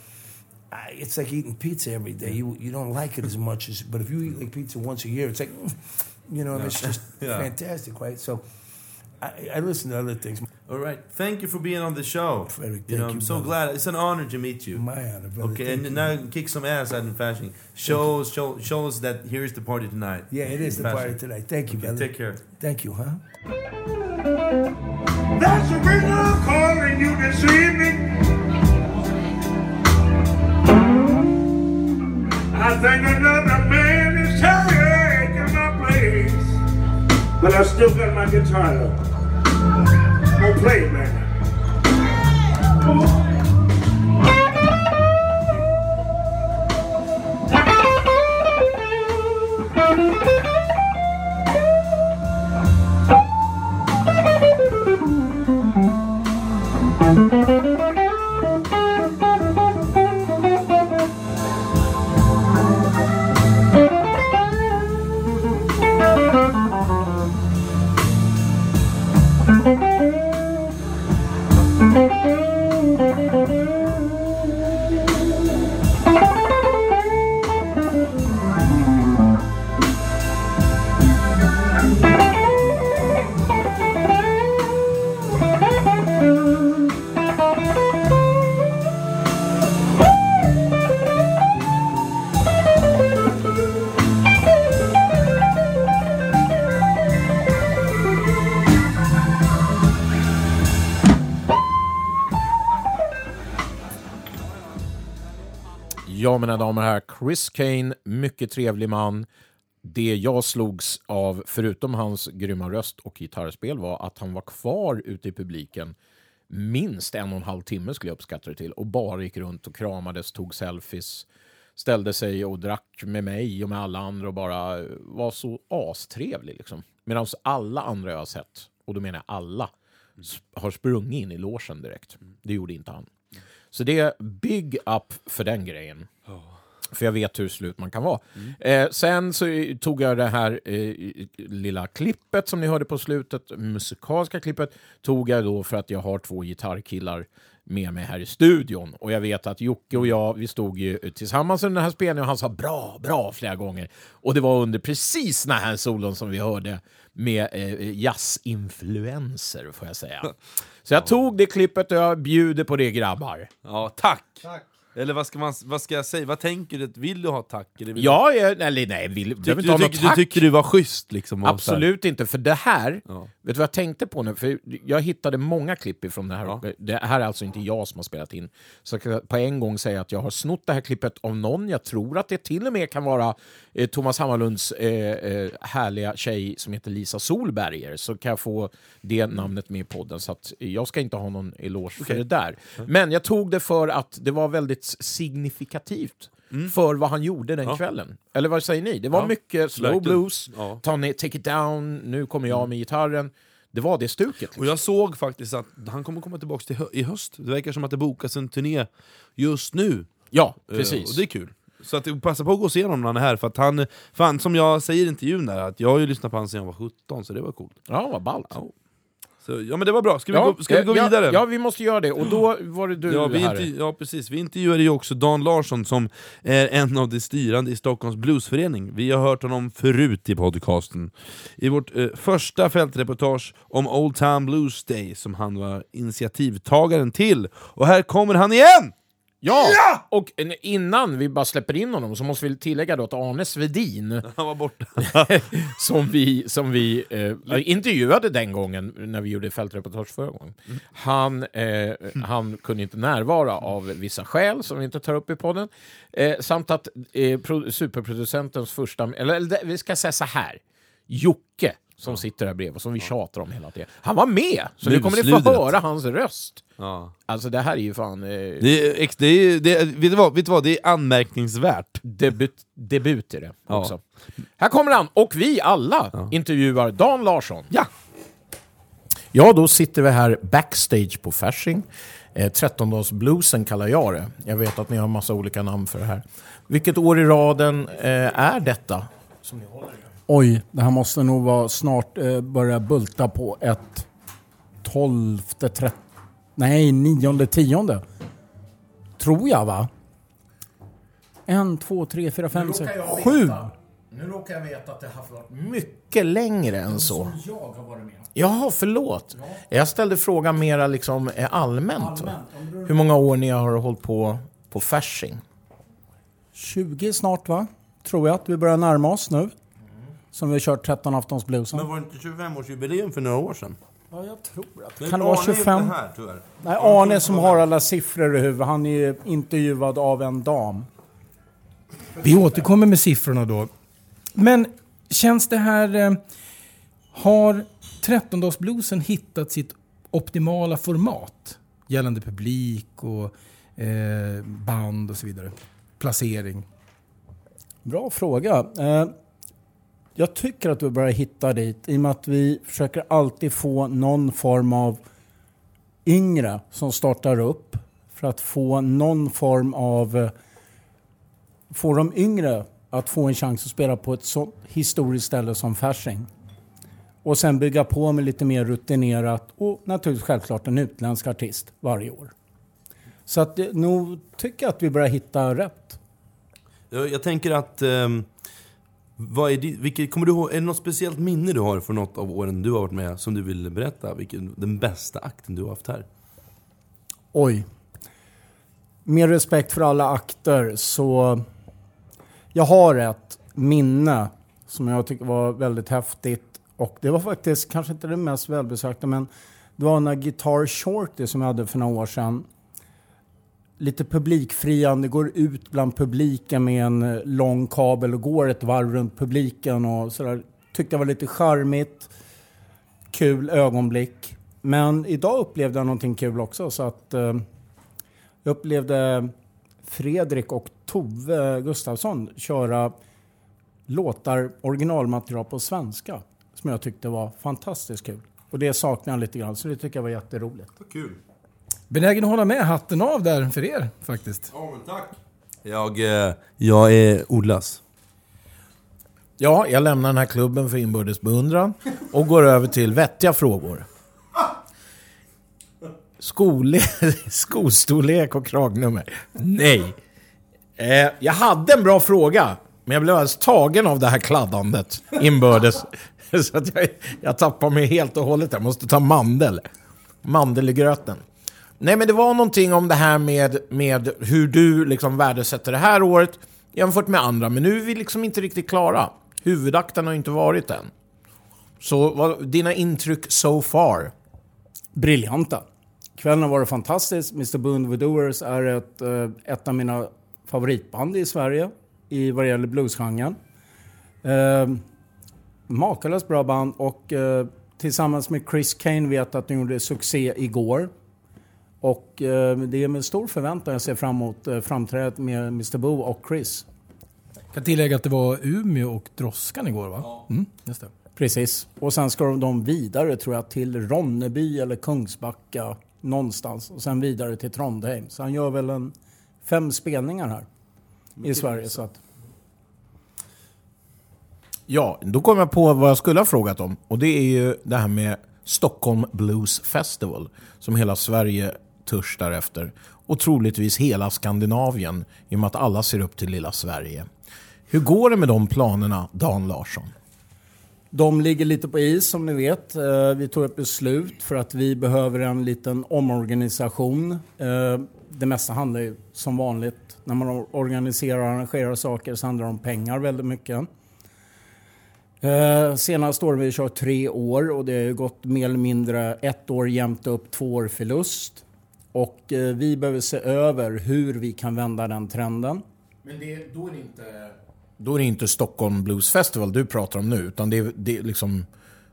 I, it's like eating pizza every day. You you don't like it as much as, but if you eat like pizza once a year, it's like, *laughs* you know, it's just *laughs* Yeah. fantastic, right? So. I, I listen to other things. All right. Thank you for being on the show. Frederick, you know, I'm you, so brother. glad. It's an honor to meet you. My honor, brother. Okay, Thank and you. now kick some ass out in fashion. Shows, show, shows that here's the party tonight. Yeah, it is the Fashion. party tonight. Thank you, Okay, brother. take care. Thank you, huh? That's the reason I'm calling you this evening. I think another man is taking my place. But I still got my guitar though. Don't play man. Chris Kane, mycket trevlig man. Det jag slogs av, förutom hans grymma röst och gitarrspel, var att han var kvar ute i publiken minst en och en halv timme skulle jag uppskatta det till och bara gick runt och kramades, tog selfies, ställde sig och drack med mig och med alla andra och bara var så astrevlig. Liksom. Medan alla andra jag har sett, och då menar jag alla, s- har sprungit in i logen direkt. Det gjorde inte han. Så det är big up för den grejen. För jag vet hur slut man kan vara. Eh, sen så tog jag det här eh, lilla klippet som ni hörde på slutet, musikaliska klippet, tog jag då för att jag har två gitarrkillar med mig här i studion. Och jag vet att Jocke och jag, vi stod ju tillsammans under den här spelningen och han sa bra, bra flera gånger. Och det var under precis den här solon som vi hörde med eh, jazzinfluenser, får jag säga. *laughs* Så jag tog det klippet och jag bjuder på det grabbar. Ja, tack! Eller vad ska, man, vad ska jag säga? Vad tänker du? Vill du ha tack? Eller vill Ja, jag, eller nej, vill, du, jag vill inte ha du, något tycker, du tack. tycker du var schysst liksom? Absolut inte, för det här, Ja. vet du vad jag tänkte på nu? För jag hittade många klipp ifrån det här. Ja. Det här är alltså inte jag som har spelat in. Så jag kan på en gång säga att jag har snott det här klippet av någon. Jag tror att det till och med kan vara eh, Thomas Hammarlunds eh, eh, härliga tjej som heter Lisa Solberger. Så kan jag få det namnet med i podden. Så att jag ska inte ha någon eloge för det där. Men jag tog det för att det var väldigt signifikativt. För vad han gjorde den kvällen. Eller vad säger ni? Det var Ja, mycket slow verkligen. blues, Ja. ta ner, take it down, nu kommer jag med gitarren. Det var det stuket. Och jag såg faktiskt att han kommer komma tillbaka till hö- i höst. Det verkar som att det bokas en turné just nu. Ja, Eh, precis. Och det är kul. Så att passa på att gå och se honom när han är här, för att han, fan, som jag säger i intervjun där, att jag har ju lyssnat på honom sedan jag var 17, så det var coolt. Ja, vad ballt. Ja. Så, ja men det var bra, ska vi Ja, gå, ska vi gå ja, vidare? Ja, vi måste göra det. Och då var det du Ja, vi här. intervju- ja precis, vi intervjuade ju också Dan Larsson som är en av de styrande i Stockholms bluesförening. Vi har hört honom förut i podcasten. I vårt eh, första fältreportage om Old Town Blues Day som han var initiativtagaren till. Och här kommer han igen! Ja! Och en- innan vi bara släpper in honom så måste vi tillägga då att Arne Svedin, *laughs* Han var borta. *laughs* som vi, som vi eh, intervjuade den gången när vi gjorde fältreportage förra gången, han, eh, han kunde inte närvara av vissa skäl som vi inte tar upp i podden. Eh, samt att eh, pro, superproducentens första... Eller, eller vi ska säga så här. Jocke, som sitter här bredvid och som vi tjatar om hela tiden. Han var med! Så nu kommer ni få höra hans röst. Ja. Alltså det här är ju fan eh, Det är, ex- det är, det är, vet, du vad, vet du vad, det är anmärkningsvärt. debut, debut i det Ja. också. Här kommer han, och vi alla intervjuar Dan Larsson. Ja! Ja, då sitter vi här backstage på Fasching. Eh, 13-dagsbluesen kallar jag det. Jag vet att ni har massa olika namn för det här. Vilket år i raden eh, är detta? Oj, det här måste nog vara snart eh, börja bulta på ett tolfte, trettonde, nej nionde, tionde. Tror jag va? En, två, tre, fyra, fem, sex, sju! Nu råkar jag veta att det har varit mycket längre än så. jag har varit med. Jaha, förlåt. Jag ställde frågan mera liksom eh, allmänt. Allmänt, du- Hur många år ni har hållit på på Fasching? 20 snart va? Tror jag att vi börjar närma oss nu. Som vi har kört 13 aftonsbluesen. Men var det inte 25-årsjubileum för några år sedan? Ja, jag tror att Men Kan det vara Arne är inte 25? här tyvärr. Nej, Arne som har alla siffror i huvudet. Han är ju intervjuad av en dam. Vi återkommer med siffrorna då. Men känns det här... Eh, har 13-dagsbluesen hittat sitt optimala format? Gällande publik och eh, band och så vidare. Placering. Bra fråga. Eh, jag tycker att vi börjar hitta dit i och med att vi försöker alltid få någon form av yngre som startar upp för att få någon form av... Eh, få de yngre att få en chans att spela på ett så historiskt ställe som Fasching. Och sen bygga på med lite mer rutinerat och naturligtvis självklart en utländsk artist varje år. Så att eh, nog tycker jag att vi börjar hitta rätt. Jag, jag tänker att... ehm, vad är, det, vilket, kommer du ihåg, är det något speciellt minne du har från något av åren du har varit med som du vill berätta? Vilken, den bästa akten du har haft här? Oj. Med respekt för alla akter så... Jag har ett minne som jag tycker var väldigt häftigt. Och det var faktiskt kanske inte det mest välbesökta men det var när Guitar Shorty som jag hade för några år sedan. Lite publikfriande, går ut bland publiken med en eh, lång kabel och går ett varv runt publiken och sådär. Tyckte det var lite charmigt. Kul ögonblick. Men idag upplevde jag någonting kul också så att eh, jag upplevde Fredrik och Tove Gustafsson köra låtar, originalmaterial på svenska. Som jag tyckte var fantastiskt kul. Och det saknar jag lite grann, så det tycker jag var jätteroligt. Kul. Benägen att hålla med. Hatten av där för er faktiskt. Ja, men tack. Jag, eh, jag är Odlas. Ja, jag lämnar den här klubben för inbördes beundran och går över till vettiga frågor. Skole *laughs* skostorlek och kragnummer? Nej. Eh, jag hade en bra fråga, men jag blev alldeles tagen av det här kladdandet inbördes. *laughs* Så att jag, jag tappar mig helt och hållet. Jag måste ta mandel. Mandel i gröten. Nej, men det var någonting om det här med, med hur du liksom värdesätter det här året jämfört med andra. Men nu är vi liksom inte riktigt klara. Huvudakten har inte varit än. Så vad, dina intryck so far? Briljanta. Kvällen har varit fantastisk. Mr Boone The Doers är ett, eh, ett av mina favoritband i Sverige i vad det gäller bluesgenren. Eh, makalöst bra band och eh, tillsammans med Chris Kane vet att de gjorde succé igår. Och eh, det är med stor förväntan jag ser fram emot eh, framträdandet med Mr Boo och Chris. kan tillägga att det var Umeå och Droskan igår va? Mm, just det. Precis. Och sen ska de vidare tror jag till Ronneby eller Kungsbacka någonstans. Och sen vidare till Trondheim. Så han gör väl en fem spelningar här i Sverige. Så att, Ja, då kom jag på vad jag skulle ha frågat om. Och det är ju det här med Stockholm Blues Festival. Som hela Sverige törstar efter. Och troligtvis hela Skandinavien. I och med att alla ser upp till lilla Sverige. Hur går det med de planerna, Dan Larsson? de ligger lite på is som ni vet. Eh, vi tog ett beslut för att vi behöver en liten omorganisation. Eh, det mesta handlar ju som vanligt när man organiserar och arrangerar saker så handlar det om pengar väldigt mycket. Eh, Senaste året vi kört tre år och det har ju gått mer eller mindre ett år jämnt upp, två år förlust. Och eh, vi behöver se över hur vi kan vända den trenden. Men det, då, är det inte... då är det inte Stockholm Blues Festival du pratar om nu, utan det är, det är liksom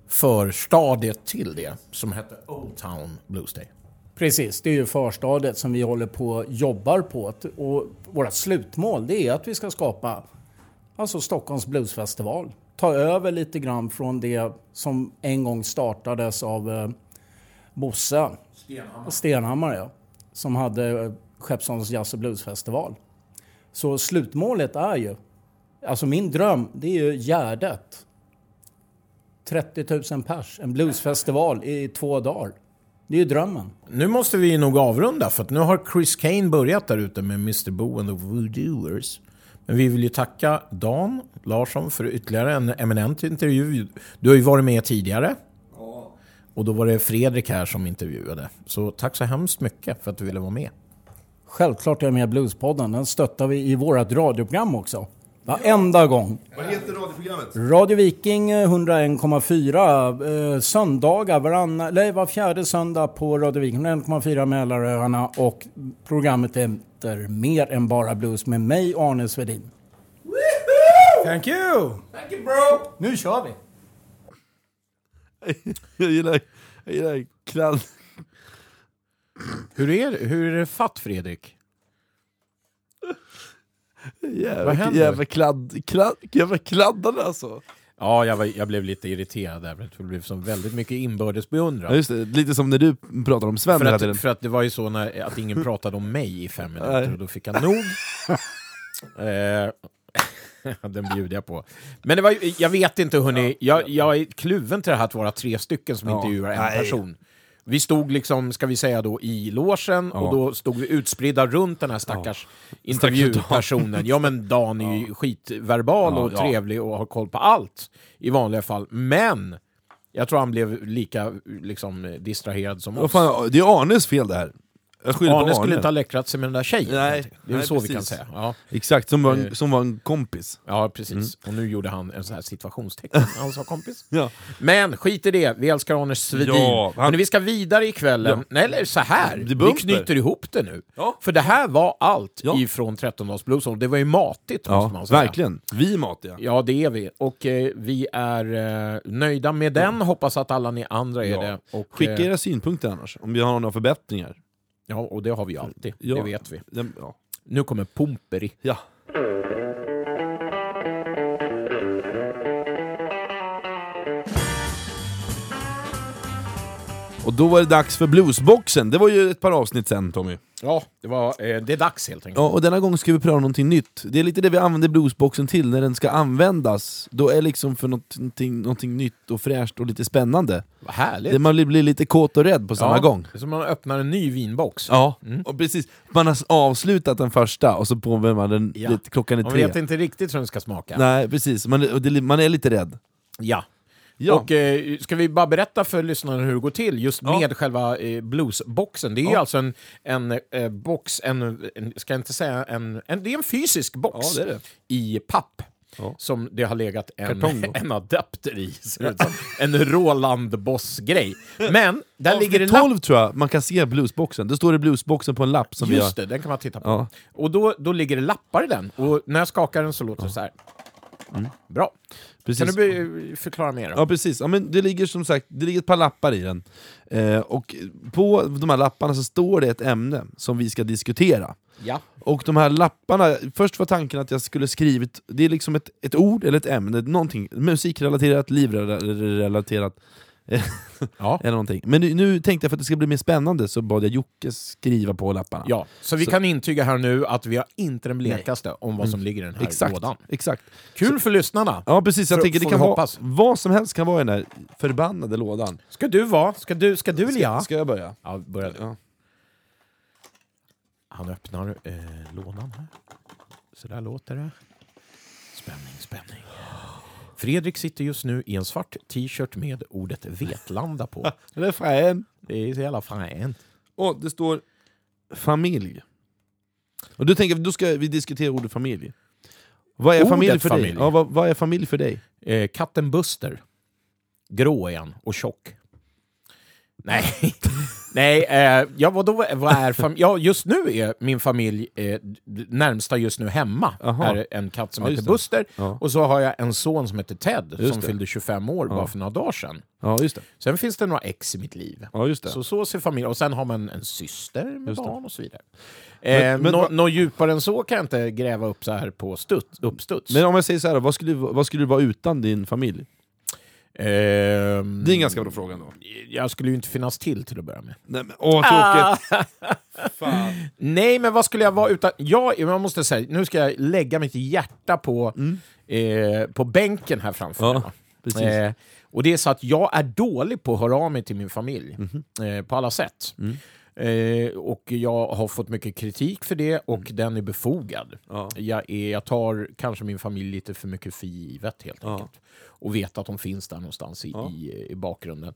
förstadiet till det, som hette Old Town Blues Day. Precis, det är ju förstadiet som vi håller på och jobbar på. Och vårt slutmål det är att vi ska skapa alltså Stockholms bluesfestival. Ta över lite grann från det som en gång startades av eh, Bosse Stenhammar, Stenhammar ja, som hade eh, Skeppsholms jazz och bluesfestival. Så slutmålet är ju, alltså min dröm, det är ju Gärdet. 30 000 pers, en bluesfestival i två dagar. Det är ju drömmen. Nu måste vi nog avrunda, för att nu har Chris Kane börjat där ute med Mr. Boo and the Voodooers. Men vi vill ju tacka Dan Larsson för ytterligare en eminent intervju. Du har ju varit med tidigare. Och då var det Fredrik här som intervjuade. Så tack så hemskt mycket för att du ville vara med. Självklart är jag med i Bluespodden. Den stöttar vi i vårt radioprogram också. Varenda gång. Vad heter radioprogrammet? Radio Viking eh, 101,4 eh, söndagar, varann, eller var fjärde söndag på Radio Viking 101,4 Mälaröarna och programmet heter Mer än bara blues med mig Arne Svedin. Thank you! Nu kör vi! *laughs* Jag gillar, jag gillar kladd. Hur är, hur är det fatt Fredrik? Vad Jävla, händer? jävla kladd, kladd, jävla kladdande alltså. Ja, jag, var, jag blev lite irriterad där. för Det blev så väldigt mycket inbördes Ja, beundran. just det, lite som när du pratar om Sven För hela tiden. att, för att det var ju så när, att ingen pratade om mig i fem *laughs* minuter Nej. och då fick jag nog. *laughs* eh, *laughs* den bjuder jag på. Men det var, jag vet inte hörni, jag, jag är kluven till det här att vara tre stycken som Ja. intervjuar en Nej. person. Vi stod liksom, ska vi säga då, i logen Ja. och då stod vi utspridda runt den här stackars intervjupersonen. Ja men Dan är ju skitverbal Ja, och ja. trevlig och har koll på allt i vanliga fall. Men jag tror han blev lika liksom, distraherad som oss. fan, det är Arnes fel det här. Arne skulle inte ha läckrat sig med den där tjejen. Nej, det är nej, så vi kan precis. säga. Ja, Exakt, som var, Eh. en, som var en kompis. ja precis. Och nu gjorde han en sån här situationstecken. Han sa kompis. *laughs* Ja. Men skit i det, vi älskar Arne Svedin. Ja, han- Men vi ska vidare i kvällen. Nej, eller så här. Vi knyter ihop det nu. Ja. För det här var allt Ja. ifrån 13 Blues. och Det var ju matigt Ja, måste man säga. verkligen. Vi är matiga. Ja, det är vi. Och eh, vi är eh, nöjda med den. Hoppas att alla ni andra är Ja. det. Och, Skicka eh, era synpunkter annars, om vi har några förbättringar. Ja, och det har vi ju alltid. Ja. Det vet vi. Ja. Nu kommer Pomperi. ja. Och då var det dags för bluesboxen. Det var ju ett par avsnitt sen Tommy. Ja, det, var, eh, det är dags helt enkelt. Ja, och denna gång ska vi pröva någonting nytt. Det är lite det vi använder bluesboxen till när den ska användas. Då är liksom för någonting, någonting nytt och fräscht och lite spännande. Vad härligt. Det man blir lite kåt och rädd på samma ja, gång. Det är som man öppnar en ny vinbox. Ja, och precis. Man har avslutat den första och så påbörjar man den Ja. lite, klockan är Man tre. vet inte riktigt hur den ska smaka. Nej, precis. Man, det, man är lite rädd. Ja. Ja. Och eh, ska vi bara berätta för lyssnarna hur det går till just Ja. med själva eh, bluesboxen? Det är Ja. alltså en, en eh, box, en, en, ska jag inte säga en, en, det är en fysisk box det det. i papp. Som det har legat en, Kartong då. *laughs* en adapter i. *laughs* En Roland Boss-grej. Men där ligger det Avsnitt lapp 12 tror jag man kan se bluesboxen. Det står det bluesboxen på en lapp som vi har... Just det, den kan man titta på. Och då, då ligger det lappar i den. Och när jag skakar den så låter det så här. Bra. Precis. Kan du förklara mer? Då? Ja precis, ja, men det ligger som sagt det ligger ett par lappar i den. Eh, och på de här lapparna så står det ett ämne som vi ska diskutera. Ja. Och de här lapparna, först var tanken att jag skulle skrivit, det är liksom ett, ett ord eller ett ämne, någonting musikrelaterat, livrelaterat, Ja. *laughs* eller någonting. Men nu, nu tänkte jag för att det ska bli mer spännande så bad jag Jocke skriva på lapparna. ja. Så vi Så- kan intyga här nu att vi har inte den blekaste om vad som ligger i den här Mm. Exakt, lådan. exakt. Kul för lyssnarna! Ja precis, jag Får- tänker det kan vara, vad som helst kan vara i den här förbannade lådan. Ska du vara? Ska du, ska du eller Ska, jag? ska jag börja? Ja, börja du. Ja. Han öppnar eh, lådan här. Så där låter det. Spänning, spänning. Fredrik sitter just nu i en svart t-shirt med ordet Vetlanda på. *laughs* Det är fan. Det är så jävla fränt. Och det står familj. Och du tänker, då ska vi diskutera ordet familj. Vad är Ordet familj för dig? familj. Ja, vad, vad är familj för dig? Eh, katten Buster. Grå är han och tjock. Nej, *laughs* Nej eh, ja, vadå, vad är fam- ja, just nu är min familj eh, närmsta just nu hemma. Aha. Är en katt som Ja, heter det. Buster Ja. och så har jag en son som heter Ted Just som det. fyllde 25 år Ja. bara för några dagar sedan. Ja, just det. Sen finns det några ex i mitt liv. Ja, just det. Så så ser familjen Och sen har man en syster med Just det. barn och så vidare. Eh, men nå- Något djupare än så kan jag inte gräva upp så här på studs, uppstuds. Men om jag säger så här, vad skulle, vad skulle du vara utan din familj? Ehm, Det är en ganska bra fråga då. Jag skulle ju inte finnas till till att börja med. Nej, men, åh, Ah! tråkigt! Fan. Nej, men vad skulle jag vara utan... Jag, jag måste säga, nu ska jag lägga mitt hjärta på, eh, på bänken här framför Ja, mig. Eh, och det är så att jag är dålig på att höra av mig till min familj. Eh, på alla sätt. Mm. Eh, och jag har fått mycket kritik för det och den är befogad. Ja. Jag, är, jag tar kanske min familj lite för mycket för givet helt Ja. enkelt. Och vet att de finns där någonstans i, Ja. i, i bakgrunden.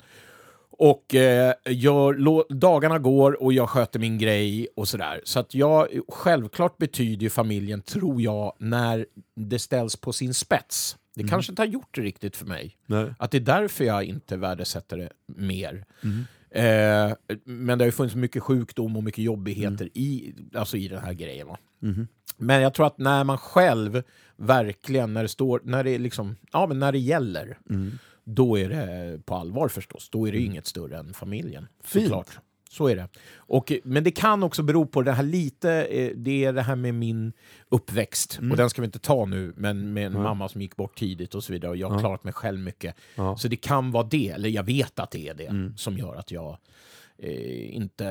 Och eh, jag, dagarna går och jag sköter min grej och sådär. Så att jag, självklart betyder familjen, tror jag, när det ställs på sin spets. Det Mm. kanske inte har gjort det riktigt för mig. Nej. Att det är därför jag inte värdesätter det mer. Mm. Eh, men det har ju funnits mycket sjukdom och mycket jobbigheter i, alltså i den här grejen. Mhm. Men jag tror att när man själv verkligen, när det står, när det liksom, ja men när det gäller, Mm. då är det på allvar förstås. Då är det ju inget större än familjen. Fint. Såklart. Så är det. Och, eh, men det kan också bero på det här lite, eh, det är det här med min uppväxt. Mm. Och den ska vi inte ta nu, men med en mamma som gick bort tidigt och så vidare. Och jag har Ja. klarat mig själv mycket. Ja. Så det kan vara det, eller jag vet att det är det, Mm. som gör att jag eh, inte,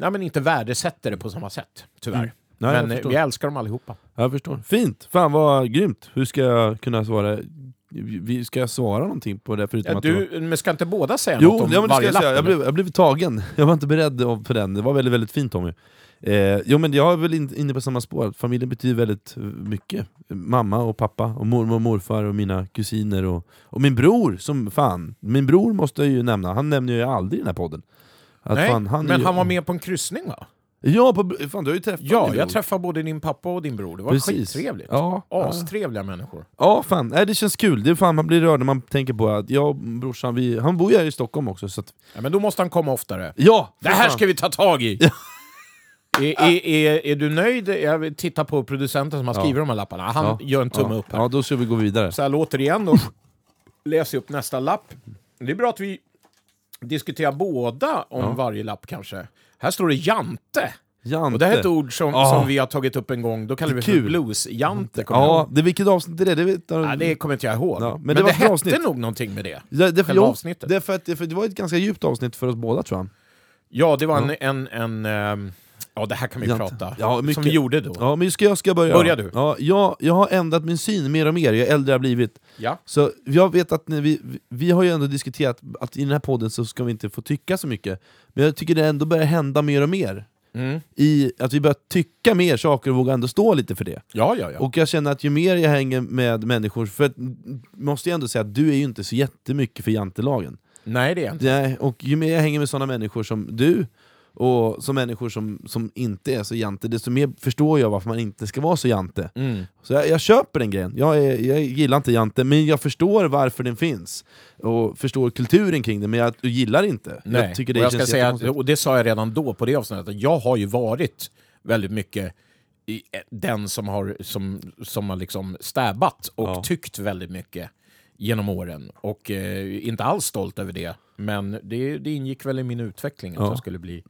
ja, men inte värdesätter det på samma sätt, tyvärr. Mm. Nej, men eh, vi älskar dem allihopa. Jag förstår. Fint! Fan vad grymt! Hur ska jag kunna svara? Vi- Ska jag svara någonting på det förutom Ja, att... du, men ska inte båda säga Jo, något om ja, men varje jag, lapp? säga. jag, blev, jag blev tagen. *laughs* Jag var inte beredd på den. Det var väldigt, väldigt fint Tommy. Eh, jo men jag är väl in, inne på samma spår. Familjen betyder väldigt eh, mycket. Mamma och pappa, och mormor och morfar och mina kusiner och, och min bror som fan. Min bror måste jag ju nämna, han nämner jag aldrig i den här podden. Att Nej, fan, han men ju- han var med på en kryssning va? Ja, på, fan du har ju träffat Ja, min jag bror. träffade både din pappa och din bror. Det var Precis. skittrevligt. Ja. Astrevliga människor. Ja, fan. Nej, det känns kul. Det är fan, man blir rörd när man tänker på att jag och brorsan, vi, han bor ju här i Stockholm också. Så att, Ja, men då måste han komma oftare. ja! Det här ska vi ta tag i! *laughs* är, är, är, är du nöjd? Jag vill titta på producenten som har skrivit de här lapparna. Han Ja. gör en tumme ja. upp här. Ja, då ska vi gå vidare. Så här låter det igen då. Läser upp nästa lapp. Det är bra att vi diskuterar båda om varje lapp kanske. Här står det Jante. Jante. Och det här är ett ord som, Ja. som vi har tagit upp en gång. Då kallar vi det för blues-Jante. Ja, det, vilket avsnitt är det? Det, vet, Ja, det kommer inte jag ihåg. Ja, men men det det, hette avsnitt. nog någonting med det. Ja, det, för, jo, avsnittet. det, för att, det, för det var ett ganska djupt avsnitt för oss båda tror jag. Ja, det var en... en, en ehm, ja, det här kan vi Jante. prata. Ja, mycket. Som vi gjorde då. Ja, men ska jag, ska jag börja? Börja du. Ja, jag, jag har ändrat min syn mer och mer, ju äldre jag har blivit. Ja. Så jag vet att när vi- vi har ju ändå diskuterat att i den här podden så ska vi inte få tycka så mycket. Men jag tycker det ändå börjar hända mer och mer. Mm. I att vi börjar tycka mer saker och våga ändå stå lite för det. Ja, ja, ja. Och jag känner att ju mer jag hänger med människor, för att, måste jag ändå säga att du är ju inte så jättemycket för jantelagen. Nej, det är jag inte. Nej, och ju mer jag hänger med sådana människor som du, och som människor som, som inte är så jante, desto mer förstår jag varför man inte ska vara så jante. Mm. Så jag, jag köper den grejen. Jag, är, jag gillar inte jante, men jag förstår varför den finns. Och förstår kulturen kring det, men jag gillar inte. Nej. Jag tycker det och jag ska säga, att, och det sa jag redan då på det avsnittet, jag har ju varit väldigt mycket eh, den som har, som, som har liksom stäbat och Ja. tyckt väldigt mycket genom åren. Och eh, inte alls stolt över det, men det, det ingick väl i min utveckling att Ja. jag skulle bli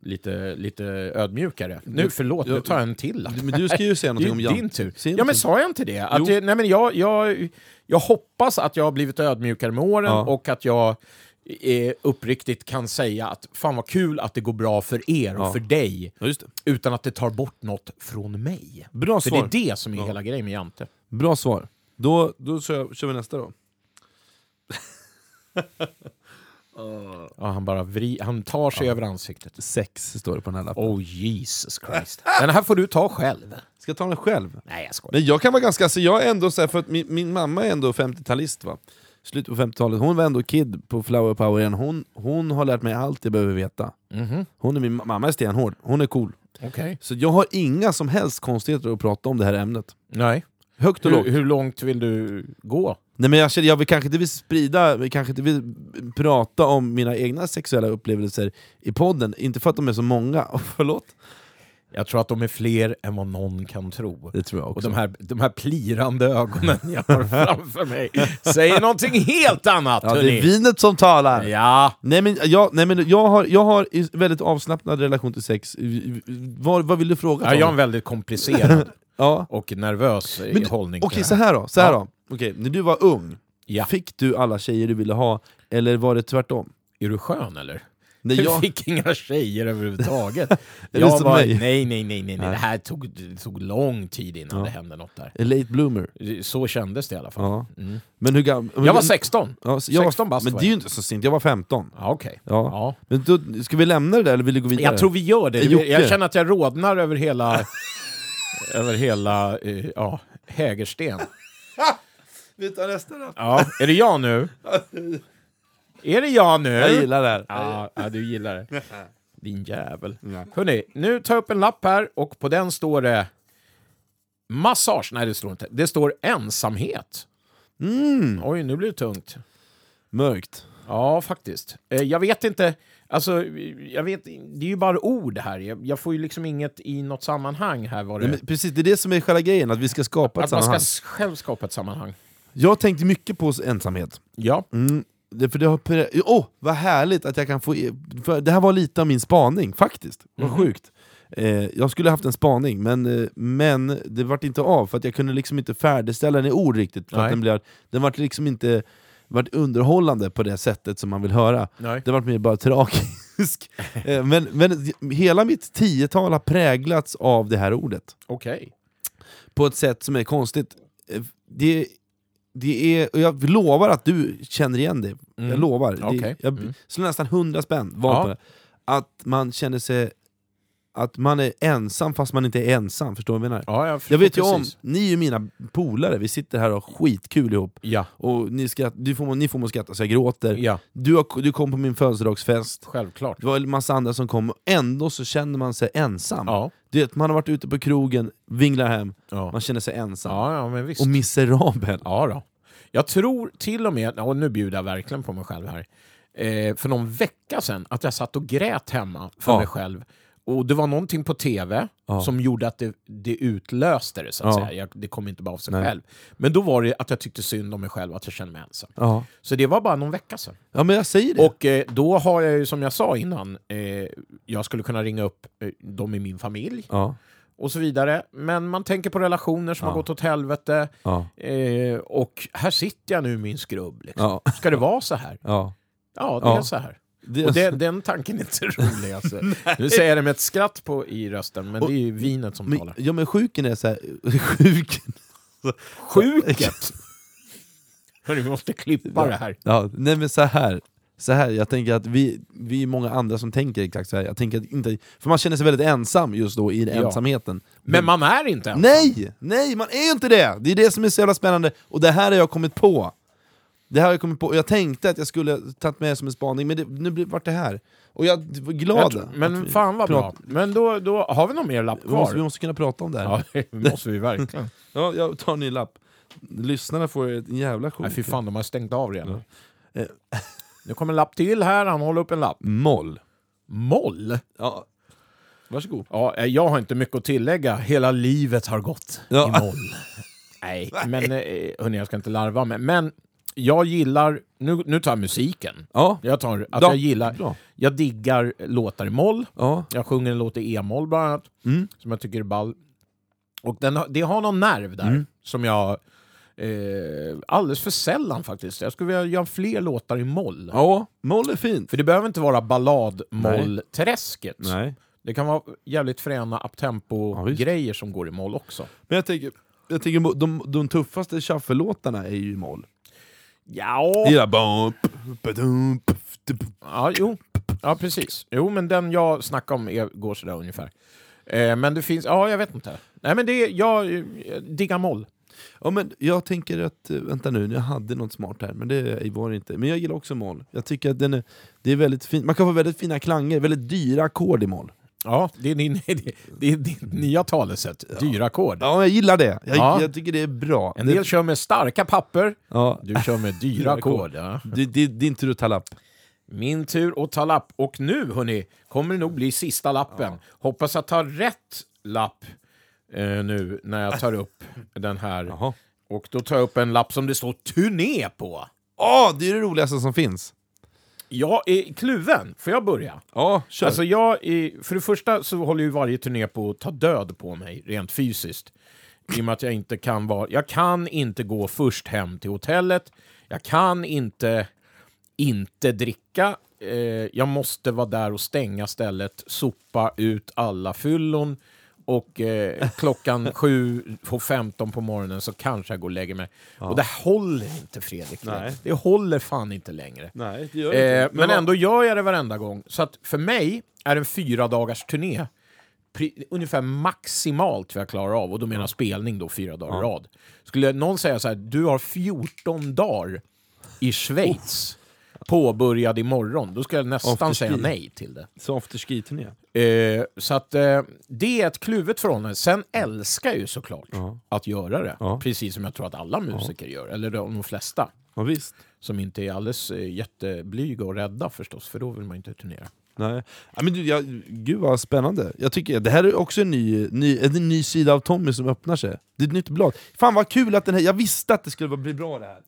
lite, lite ödmjukare. Nu, förlåt, nu jag- tar jag en till. Men du ska ju säga någonting *laughs* om jante. din tur. Ja, men sa jag inte det? Att det nej, men jag, jag, jag hoppas att jag har blivit ödmjukare med åren Ja. och att jag eh, uppriktigt kan säga att fan vad kul att det går bra för er och Ja. för dig Ja, utan att det tar bort något från mig. Bra För svar. det är det som är hela grejen med Jante. Bra svar. Då, då kör, kör vi nästa då. *laughs* Ja, han bara vri, han tar sig över ansiktet. Sex står det på den här lappen. Oh Jesus Christ. *laughs* Den här får du ta själv. Ska jag ta den själv? Nej, jag skojar. Men jag kan vara ganska, alltså jag är ändå så här, för att min, min mamma är ändå 50-talist va? Slutet på 50-talet, hon var ändå kid på Flower Power igen. Hon, hon har lärt mig allt jag behöver veta. Mhm. Hon är min mamma är stenhård, hon är cool. Okej. Så jag har inga som helst konstigheter att prata om det här ämnet. Nej. Högt och lågt. Hur, hur långt vill du gå? Nej men jag, känner, jag vill kanske inte vill sprida, vi kanske inte vill prata om mina egna sexuella upplevelser i podden, inte för att de är så många, *laughs* förlåt. Jag tror att de är fler än vad någon kan tro. Det tror jag Och också. de här, de här plirande ögonen *laughs* jag har framför mig säger någonting helt annat, ja, det hörni. är vinet som talar! Ja, Nej men, jag, nej, men jag, har, jag har en väldigt avslappnad relation till sex. Vad, vad vill du fråga? ja, jag har en väldigt komplicerad ja. och nervös Men du- hållning Okej, det så här. då. Så här Ja. då. Okej, när du var ung, Ja. fick du alla tjejer du ville ha, eller var det tvärtom? Är du skön eller? Nej, jag, *laughs* fick inga tjejer överhuvudtaget. *laughs* jag var, nej, nej, nej, nej, nej. Det här tog, det tog lång tid innan Ja. det hände något där. a late bloomer. Så kändes det i alla fall. Ja. Mm. Men hur gammal... Jag var 16. Ja, jag 16 var, Men det är ju inte så sent, jag var 15. Ja, okej. Ja. Ja. Men då, ska vi lämna det där eller vill du gå vidare? Jag tror vi gör det. Jag känner att jag rodnar över hela... *laughs* över hela... eh, ja, Hägersten. *laughs* Vi tar nästa då. Ja, är det jag nu? *laughs* Är det jag nu? Jag gillar det här. Ja, ja, du gillar det. *laughs* Din jävel. Ja. Hörrni, nu tar jag upp en lapp här och på den står det massage. Nej, det står inte. Det står ensamhet. Mm, Oj, nu blir det tungt. mörkt. Ja, faktiskt. Eh, Jag vet inte, alltså, jag vet, det är ju bara ord här. Jag, jag får ju liksom inget i något sammanhang här. Vad det, Nej, men precis, det är det som är själva grejen, att vi ska skapa ett att man ska sammanhang. själv skapa ett sammanhang. Jag tänkte mycket på ensamhet. Ja. Mm, det, för det har... oh, vad härligt att jag kan få... För det här var lite av min spaning, faktiskt. Vad Mhm. sjukt. Eh, jag skulle haft en spaning, men, eh, men det vart inte av, för att jag kunde liksom inte färdigställa den i ord riktigt. För att den, blev, den vart liksom inte vart underhållande på det sättet som man vill höra. Nej. Det vart mer bara tragisk. *laughs* Eh, men, men hela mitt tiotal har präglats av det här ordet Okej. på ett sätt som är konstigt. Eh, Det, det är, och jag lovar att du känner igen det. Mm. Jag lovar. Det, Okej. jag Mm. slår nästan hundra spänn var Ja. på det. Att man känner sig... Att man är ensam fast man inte är ensam, förstår du vad jag menar? Ja, jag, Jag vet ju om, ni är ju mina polare, vi sitter här och har skitkul ihop. Ja, Och ni, skratt, du får, ni får mig att skratta så jag gråter. ja, Du, har, du kom på min födelsedagsfest, självklart. det var en massa andra som kom, och ändå så känner man sig ensam. Ja, Du vet, man har varit ute på krogen, vinglar hem, ja. man känner sig ensam. ja, ja men visst. Och miserabel. Ja då. Jag tror till och med, och nu bjuder jag verkligen på mig själv här, eh, för någon vecka sedan att jag satt och grät hemma för mig själv. Och det var någonting på tv Ja. som gjorde att det, det utlöste det, så att Ja. säga. Jag, det kom inte bara av sig Nej. själv. Men då var det att jag tyckte synd om mig själv, att jag kände mig ensam. Ja. Så det var bara någon vecka sedan. ja, men jag säger det. Och eh, då har jag ju, som jag sa innan, eh, jag skulle kunna ringa upp eh, dem i min familj och så vidare. Men man tänker på relationer som har gått åt helvete. Eh, och här sitter jag nu i min skrubb. Liksom. Ska det vara så här? Ja. Ja, det är så här. Det, Och det, den tanken är inte rolig. Alltså. *laughs* Nu säger jag det med ett skratt på, i rösten, men Och- det är ju vinet som men, talar. ja men sjuken är så här, *laughs* sjuken. Sjuket! *laughs* Hörru, vi måste klippa det här. Ja, nej men så här. Så här, jag tänker att vi, vi är många andra som tänker exakt så här. Jag tänker att inte, för man känner sig väldigt ensam just då i Ja. ensamheten. Men man är inte ensam. Nej! Nej, man är ju inte det! Det är det som är så jävla spännande, och det här har jag kommit på. Det här har jag kommit på, och jag tänkte att jag skulle tagit med som en spaning, men det, nu blev- vart det här. Och jag var glad. Jag tror, men fan vad bra. Men då, då har vi någon mer lapp Vi måste, vi kvar. måste kunna prata om det här. Ja, det måste vi verkligen. *laughs* Ja, jag tar en ny lapp. Lyssnarna får en jävla Nej, sjuk. fy fan, de har stängt av redan. Eh. *laughs* Nu kommer en lapp till här, han håller upp en lapp. Moll. Moll? Ja. Varsågod. Ja, eh, jag har inte mycket att tillägga. Hela livet har gått Ja. i moll. Nej, men eh, hörni, jag ska inte larva mig. Men jag gillar, nu, nu tar jag musiken. Ja. Jag tar att Ja, jag gillar, bra. jag diggar låtar i moll. Ja. Jag sjunger en låt i e-moll bland annat, Mm. som jag tycker är ball. Och den, det har någon nerv där, Mm. som jag... Eh, alldeles för sällan faktiskt. Jag skulle vilja göra fler låtar i moll. Ja, moll är fint. För det behöver inte vara ballad-moll-träsket. Det kan vara jävligt fräna Ja, uptempo-grejer som går i moll också. Men jag tänker, jag tänker de, de tuffaste shuffle-låtarna är ju i moll. Ja, gillar bump, badump, ja jo. Ja, precis. Jo, men den jag snackar om är, går sådär ungefär. Eh, men det finns, ja jag vet inte. Nej men det, jag eh, diggar moll. Ja, men jag tänker att, eh, vänta nu, jag hade något smart här, men det var det inte. Men jag gillar också moll. Jag tycker att den är, det är väldigt fint. Man kan få väldigt fina klanger, väldigt dyra ackord i moll. Ja, det är, din, *laughs* det, det är ditt nya talesätt. Dyra ackord. Ja, jag gillar det. Jag, Ja. jag tycker det är bra. En det, del kör med starka papper, ja, du kör med dyra *laughs* ackord. Ja. det, det, din tur att ta lapp. Min tur att ta lapp. Och nu, hörni, kommer det nog bli sista lappen. Hoppas att ta rätt lapp eh, nu när jag tar upp den här. Jaha. Och då tar jag upp en lapp som det står turné på. Åh, det är det roligaste som finss! Jag är kluven. Får jag börja? Ja, kör. Alltså jag är, för det första så håller ju varje turné på att ta död på mig, rent fysiskt. I och med att jag inte kan vara... Jag kan inte gå först hem till hotellet. Jag kan inte inte dricka eh, jag måste vara där och stänga stället, sopa ut alla fyllon och eh, klockan *laughs* sju på 15 på morgonen så kanske jag går och lägger mig. Och det håller inte Fredrik. Nej. Det håller fan inte längre. Nej, det gör det Eh, inte. men vad- ändå gör jag det varenda gång. Så att för mig är en fyra dagars turné ungefär maximalt vad jag klarar av. Och då menar jag spelning då fyra dagar i rad. Skulle någon säga så här, du har 14 dagar i Schweiz påbörjad imorgon, då skulle jag nästan Afterski. säga nej till det. Så afterski-turné. Eh, så att eh, det är ett kluvet förhållande. Sen älskar jag ju såklart att göra det. Ja. Precis som jag tror att alla musiker gör, eller de flesta. Ja, visst. Som inte är alldeles eh, jätteblyga och rädda förstås, för då vill man inte turnera. Nej. Ja, men du, jag, gud vad spännande. Jag tycker, det här är också en ny, ny, en ny sida av Tommy som öppnar sig. Det är ett nytt blad. Fan vad kul att den här, jag visste att det skulle bli bra det här.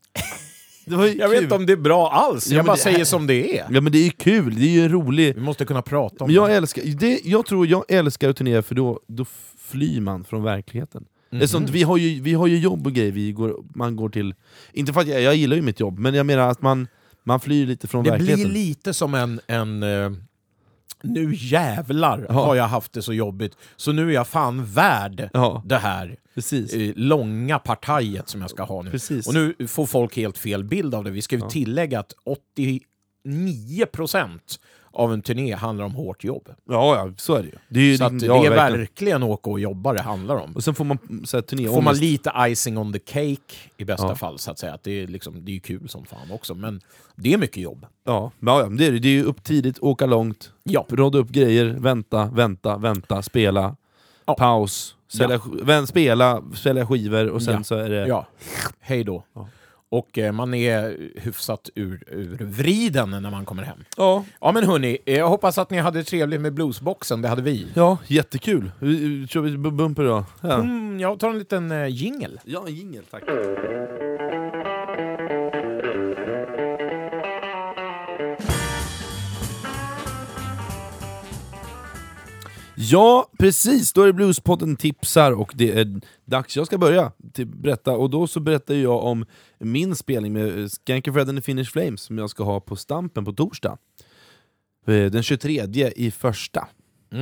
Det Jag vet inte om det är bra alls, Ja, jag bara det säger som det är. Ja men det är ju kul, det är ju en rolig... Vi måste kunna prata om Men jag det. älskar, det, jag tror jag älskar att turnera för då, då flyr man från verkligheten. Det är sånt, vi, har ju, vi har ju jobb och grejer, vi går, man går till... Inte för att jag, jag gillar ju mitt jobb, men jag menar att man, man flyr lite från Det verkligheten. blir lite som en... en eh, nu jävlar har jag haft det så jobbigt, så nu är jag fan värd det här precis. långa partajet som jag ska ha nu. Precis. Och nu får folk helt fel bild av det. Vi ska ju tillägga att 89% av en turné handlar om hårt jobb. Ja, ja, så är det ju. Det är, ju Så att ja, det är verkligen. verkligen åka och jobba det handlar om. Och sen får man så här, turné Får man lite icing on the cake i bästa Ja. fall, så att säga. Att det, är liksom, det är kul som fan också, men det är mycket jobb. Ja, ja, ja, det är det. Det är ju upp tidigt, åka långt, Ja. råda upp grejer, vänta, vänta, vänta, spela, Ja. paus, sälja, vän, spela, sälja skivor och sen Ja. så är det... Ja, hej då. Och eh, man är hyfsat ur, ur vriden när man kommer hem. Ja, Ja men hörni, eh, jag hoppas att ni hade trevligt med bluesboxen, det hade vi. ja jättekul. Vi- Kör vi bu- bumper då? Ja, Mm, jag tar en liten eh, jingle. ja en jingel, tack. Ja, precis. Då är det Bluespodden tipsar och det är dags. Jag ska börja berätta och då så berättar jag om min spelning med Skanky Fred and the Finnish Flames som jag ska ha på Stampen på torsdag. Eh, Den 23 i första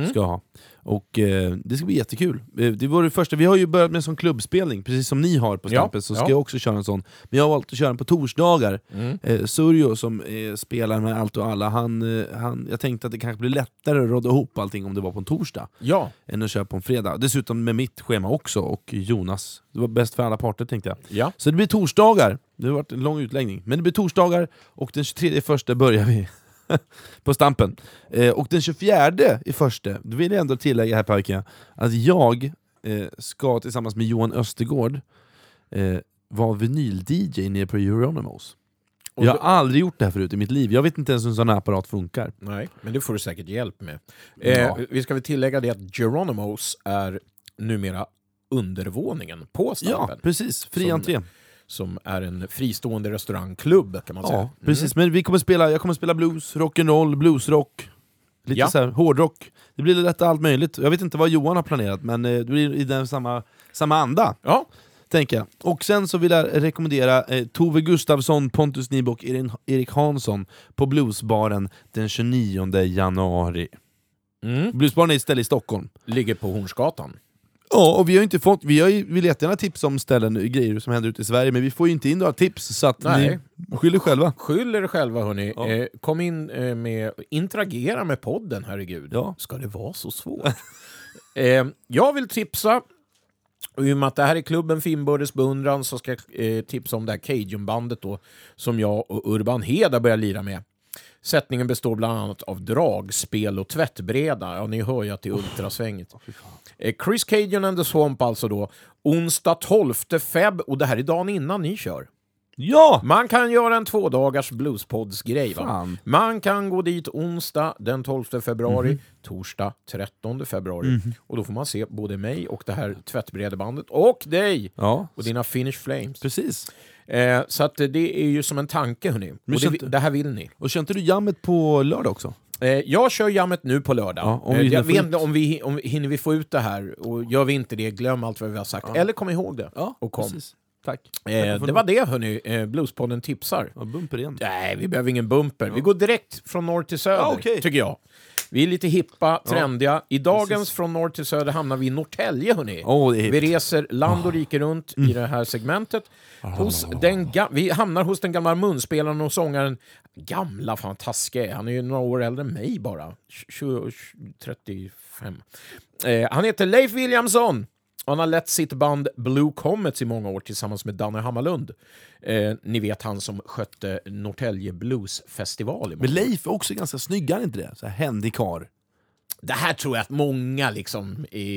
ska jag ha. Och eh, det ska bli jättekul. Eh, det var det första. Vi har ju börjat med en sån klubbspelning, precis som ni har på Ja, Stampen, så ska ja. jag också köra en sån. Men jag har valt att köra den på torsdagar. Mm. Eh, Surjo som eh, spelar med allt och alla, han, eh, han, jag tänkte att det kanske blir lättare att råda ihop allting om det var på en torsdag Ja, än att köra på en fredag. Dessutom med mitt schema också, och Jonas. Det var bäst för alla parter tänkte jag. ja. Så det blir torsdagar, det har varit en lång utläggning, men det blir torsdagar och den 23 första börjar vi *laughs* på Stampen. Eh, och den 24 i första, då vill jag ändå tillägga här pojkar, att jag eh, ska tillsammans med Johan Östergård eh, vara vinyl-DJ nere på Euronymous. Och Jag har aldrig gjort det här förut i mitt liv, jag vet inte ens hur en sån här apparat funkar. Nej, men det får du säkert hjälp med. Eh, Ja. Vi ska väl tillägga det att Geronimos är numera undervåningen på Ja, Stampen. precis. Fri entré. Som är en fristående restaurangklubb kan man säga. Ja, precis. Men vi kommer spela, jag kommer spela blues, rock'n'roll, bluesrock, lite Ja. så här, hårdrock. Det blir lite allt möjligt. Jag vet inte vad Johan har planerat, men eh, det blir i den samma, samma anda. Ja, Tänker jag. Och sen så vill jag rekommendera eh, Tove Gustafsson, Pontus Nybo och Erik Hansson på Bluesbaren den 29 januari. Mm. Bluesbaren är ett ställe i Stockholm. ligger på Hornsgatan. Ja, och vi har inte fått, vi har ju, vill jättegärna tipsa om ställen, grejer som händer ute i Sverige, men vi får ju inte in några tips, så att Nej. ni skyller själva. Skyll er själva hörni. Ja. Eh, kom in eh, med, interagera med podden, herregud. Ja. Ska det vara så svårt? *laughs* eh, jag vill tipsa, och i och med att det här är klubben Finnbördes beundran så ska jag eh, tipsa om det här Cajun-bandet då, som jag och Urban Hed har börjat lira med. Sättningen består bland annat av dragspel och tvättbräda. Ja, ni hör ju att det är ultrasvängigt. Eh, Chris Cajun and the Swamp alltså då. Onsdag 12 feb, och det här är dagen innan ni kör. Ja! Man kan göra en tvådagars. Va? Fan. Man kan gå dit onsdag den 12 februari, Mhm. torsdag 13 februari. Och då får man se både mig och det här tvättbrädebandet och dig Ja, och dina Finnish Flames. precis. Eh, så att eh, det är ju som en tanke hörni. Och det, det här vill ni. Och kör inte du jammet på lördag också? Eh, jag kör jammet nu på lördag. Ja, om eh, vi jag hinner få vet inte om vi, om vi hinner vi få ut det här. Och gör vi inte det, glöm allt vad vi har sagt. Ja. Eller kom ihåg det. Ja, och kom. precis. Tack. Eh, det var det hörni, eh, Bluespodden tipsar. Ja, bumper igen. Nej, vi behöver ingen bumper. Vi går direkt från norr till söder, Ja, okej. tycker jag. Vi är lite hippa, trendiga. I dagens Från norr till söder hamnar vi i Norrtälje, hörni. Är vi reser land och rike runt i det här segmentet. Hos den vi hamnar hos den gamla munspelaren och sångaren, gamla fan taskig han är ju några år äldre än mig bara, 20, 35. Eh, han heter Leif Williamson. Han har lett sitt band Blue Comets i många år tillsammans med Danne Hammarlund. Eh, ni vet han som skötte Norrtälje Blues Festival. i många Men. Leif är också ganska snygg, är inte det? Så här händig karl. Det här tror jag att många liksom i,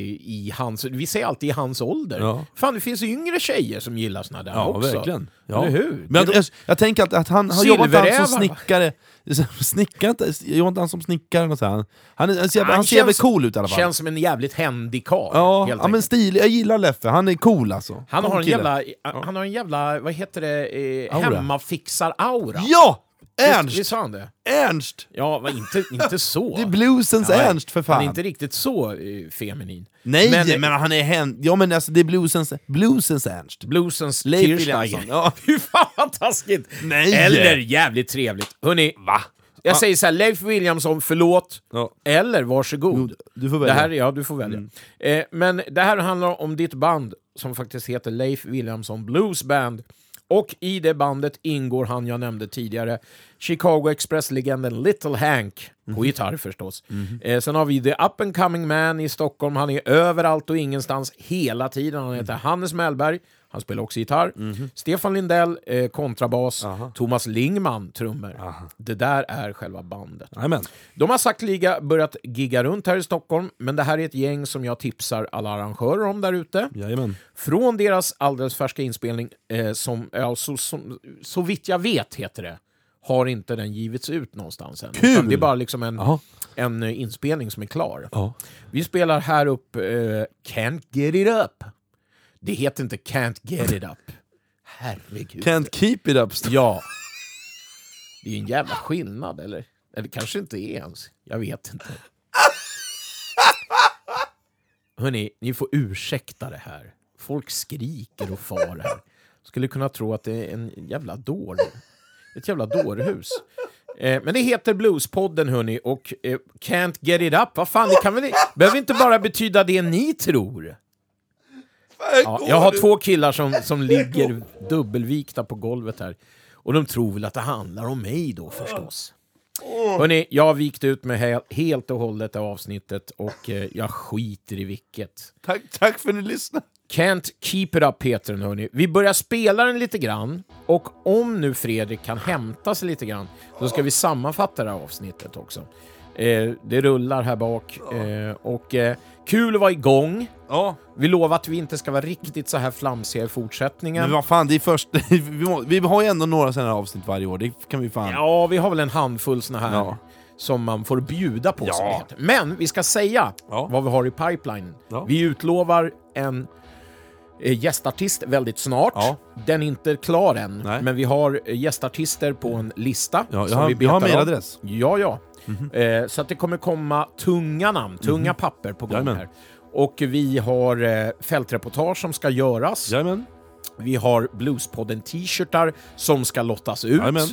i hans... Vi säger alltid i hans ålder. Ja. Fan, det finns yngre tjejer som gillar såna där Ja, också. verkligen. Ja. Eller hur? Men jag, jag, jag tänker att, att han har jobbat han som snickare. *laughs* Snickare inte, jobbar inte han som snickare? Och så. Han, han, han ser, Han han ser väl känns- cool ut i alla fall. Känns som en jävligt händig karl. ja, ja, men stilig. Jag gillar Leffe, han är cool alltså. han, har en jävla, han har en jävla, vad heter det, eh, Aura. hemmafixar-aura. Ja! Visst, Ernst! visst har han det? Ernst! Ja, men inte, inte så. *laughs* Det är bluesens Ja, Ernst för fan. Han är inte riktigt så eh, feminin. Nej, men, Men- han är hen... Ja men alltså det är bluesens, bluesens Ernst. Bluesens Kirchsteiger. Ja. *laughs* Fy fan vad taskigt! Nej. Eller jävligt trevligt. Hörni, Va? jag säger så här, Leif Williamson, förlåt. Ja. Eller varsågod. Du får Det välja. här, ja, du får välja. Eh, men det här handlar om ditt band som faktiskt heter Leif Williamson Blues Band. Och i det bandet ingår han jag nämnde tidigare, Chicago Express-legenden Little Hank, på gitarr förstås. Eh, sen har vi The Up and Coming Man i Stockholm, han är överallt och ingenstans hela tiden. Han heter Hannes Mellberg, han spelar också gitarr. Stefan Lindell, eh, kontrabas. Thomas Lingman, trummor. Det där är själva bandet. Jajamän. De har sakteliga börjat gigga runt här i Stockholm, men det här är ett gäng som jag tipsar alla arrangörer om där ute. Från deras alldeles färska inspelning, eh, som, alltså, som så vitt jag vet heter det, har inte den givits ut någonstans än. Kul! Utan Det är bara liksom en, en eh, inspelning som är klar. Ja. Vi spelar här upp eh, Can't Get It Up. Det heter inte Can't Get It Up. Herregud. Can't keep it up. Ja. Det är en jävla skillnad, eller? Eller kanske inte är ens. Jag vet inte. Hörni, ni får ursäkta det här. Folk skriker och far här. Skulle kunna tro att det är en jävla dår. Ett jävla dårhus. Eh, men det heter Bluespodden hörni och eh, Can't Get It Up, vad fan, det kan väl behöver inte bara betyda det ni tror. Ja, jag har två killar som, som *laughs* ligger dubbelvikta på golvet här. Och de tror väl att det handlar om mig då förstås. Hörrni, jag har vikt ut mig he- helt och hållet av avsnittet och eh, jag skiter i vilket. Tack, tack för att ni lyssnade. Can't keep it up heter den hörni. Vi börjar spela den lite grann och om nu Fredrik kan hämta sig lite grann så ska vi sammanfatta det här avsnittet också. Eh, det rullar här bak eh, och eh, kul att vara igång. Ja, Vi lovar att vi inte ska vara riktigt så här flamsiga i fortsättningen. men vad fan, det är först... *laughs* vi, må, vi har ju ändå några sådana här avsnitt varje år, det kan vi fan... Ja, vi har väl en handfull såna här Ja. som man får bjuda på. Ja. Men vi ska säga Ja. vad vi har i pipeline. Ja. Vi utlovar en eh, gästartist väldigt snart. Ja. Den är inte klar än, Nej. men vi har gästartister på en lista. Ja, jag som har- vi jag har mailadress. Ja, ja. Eh, så att det kommer komma tunga namn, tunga papper på gång Jajamän. här. Och vi har eh, fältreportage som ska göras. Jajamän. Vi har Bluespodden t-shirtar som ska lottas ut. Jajamän.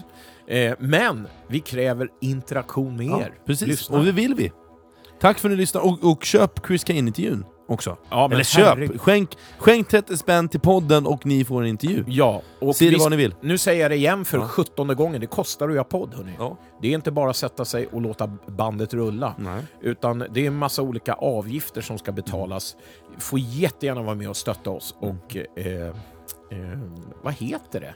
Eh, men vi kräver interaktion med Ja, er. precis, Lyssna. och det vill vi. Tack för att ni lyssnade, och, och köp Chris Kane-intervjun också. Ja, Eller köp, herregud. skänk, skänk 30 spänn till podden och ni får en intervju. Ja, och Se det vad ni vill. Nu säger jag det igen för Ja. sjuttonde gången, det kostar att göra podd hörni. Ja. Det är inte bara att sätta sig och låta bandet rulla. Nej. Utan det är en massa olika avgifter som ska betalas. Får jättegärna vara med och stötta oss Mm. och... Eh, eh, vad heter det?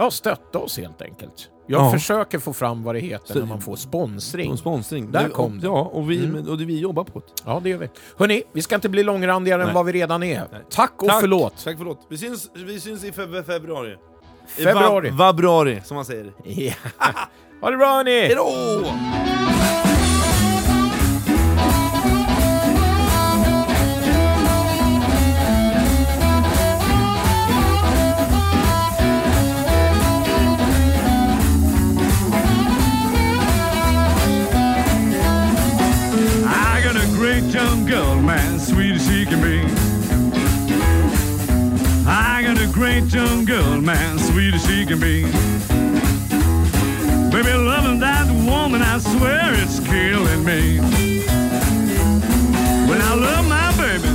Ja, stötta oss helt enkelt. Jag Ja. försöker få fram vad det heter Så- när man får sponsring. Och sponsring. Där Det- kom det. Ja, och vi, Mm. och det vi jobbar på det. Ja, det gör vi. Hörni, vi ska inte bli långrandigare än Nej. vad vi redan är. Nej. Tack och Tack. förlåt. Tack förlåt. Vi syns, vi syns i feb februari. Februari. Va vabruari, som man säger. Ja. *laughs* Ha det bra hörni! Hejdå! Man, sweet as she can be. Baby, loving that woman, I swear it's killing me. When I love my baby,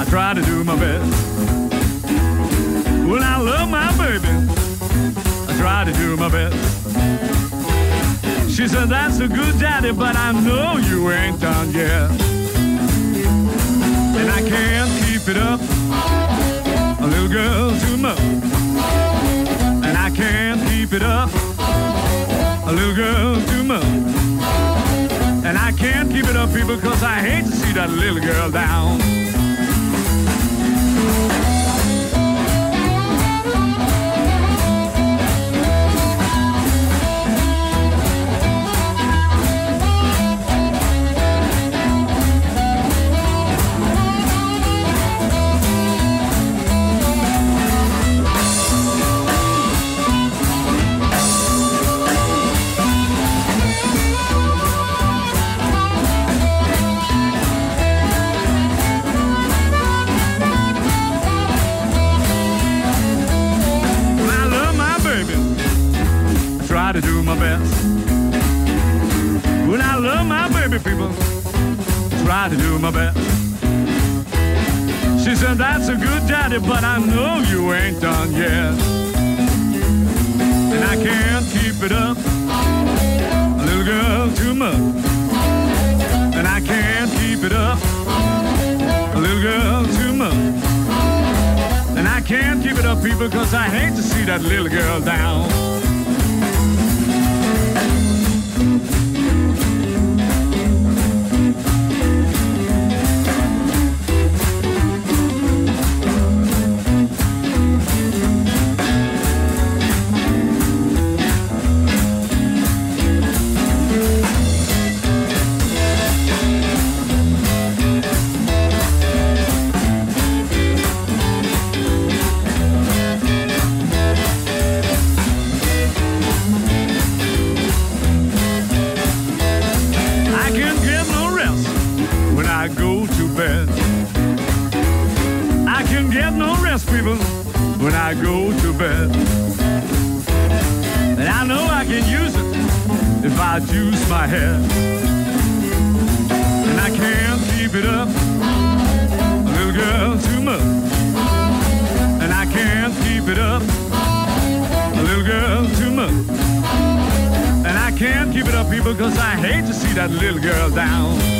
I try to do my best. When I love my baby, I try to do my best. She said, that's a good daddy, but I know you ain't done yet. And I can't keep it up, girl too much. And I can't keep it up, a little girl too much. And I can't keep it up, people, cause I hate to see that little girl down. When I love my baby, people, try to do my best. She said, that's a good daddy, but I know you ain't done yet. And I can't keep it up, a little girl, too much. And I can't keep it up, a little girl, too much. And I can't keep it up, people, cause I hate to see that little girl down. Go to bed. And I know I can use it if I juice my head. And I can't keep it up, a little girl, too much. And I can't keep it up, a little girl, too much. And I can't keep it up, people, because I hate to see that little girl down.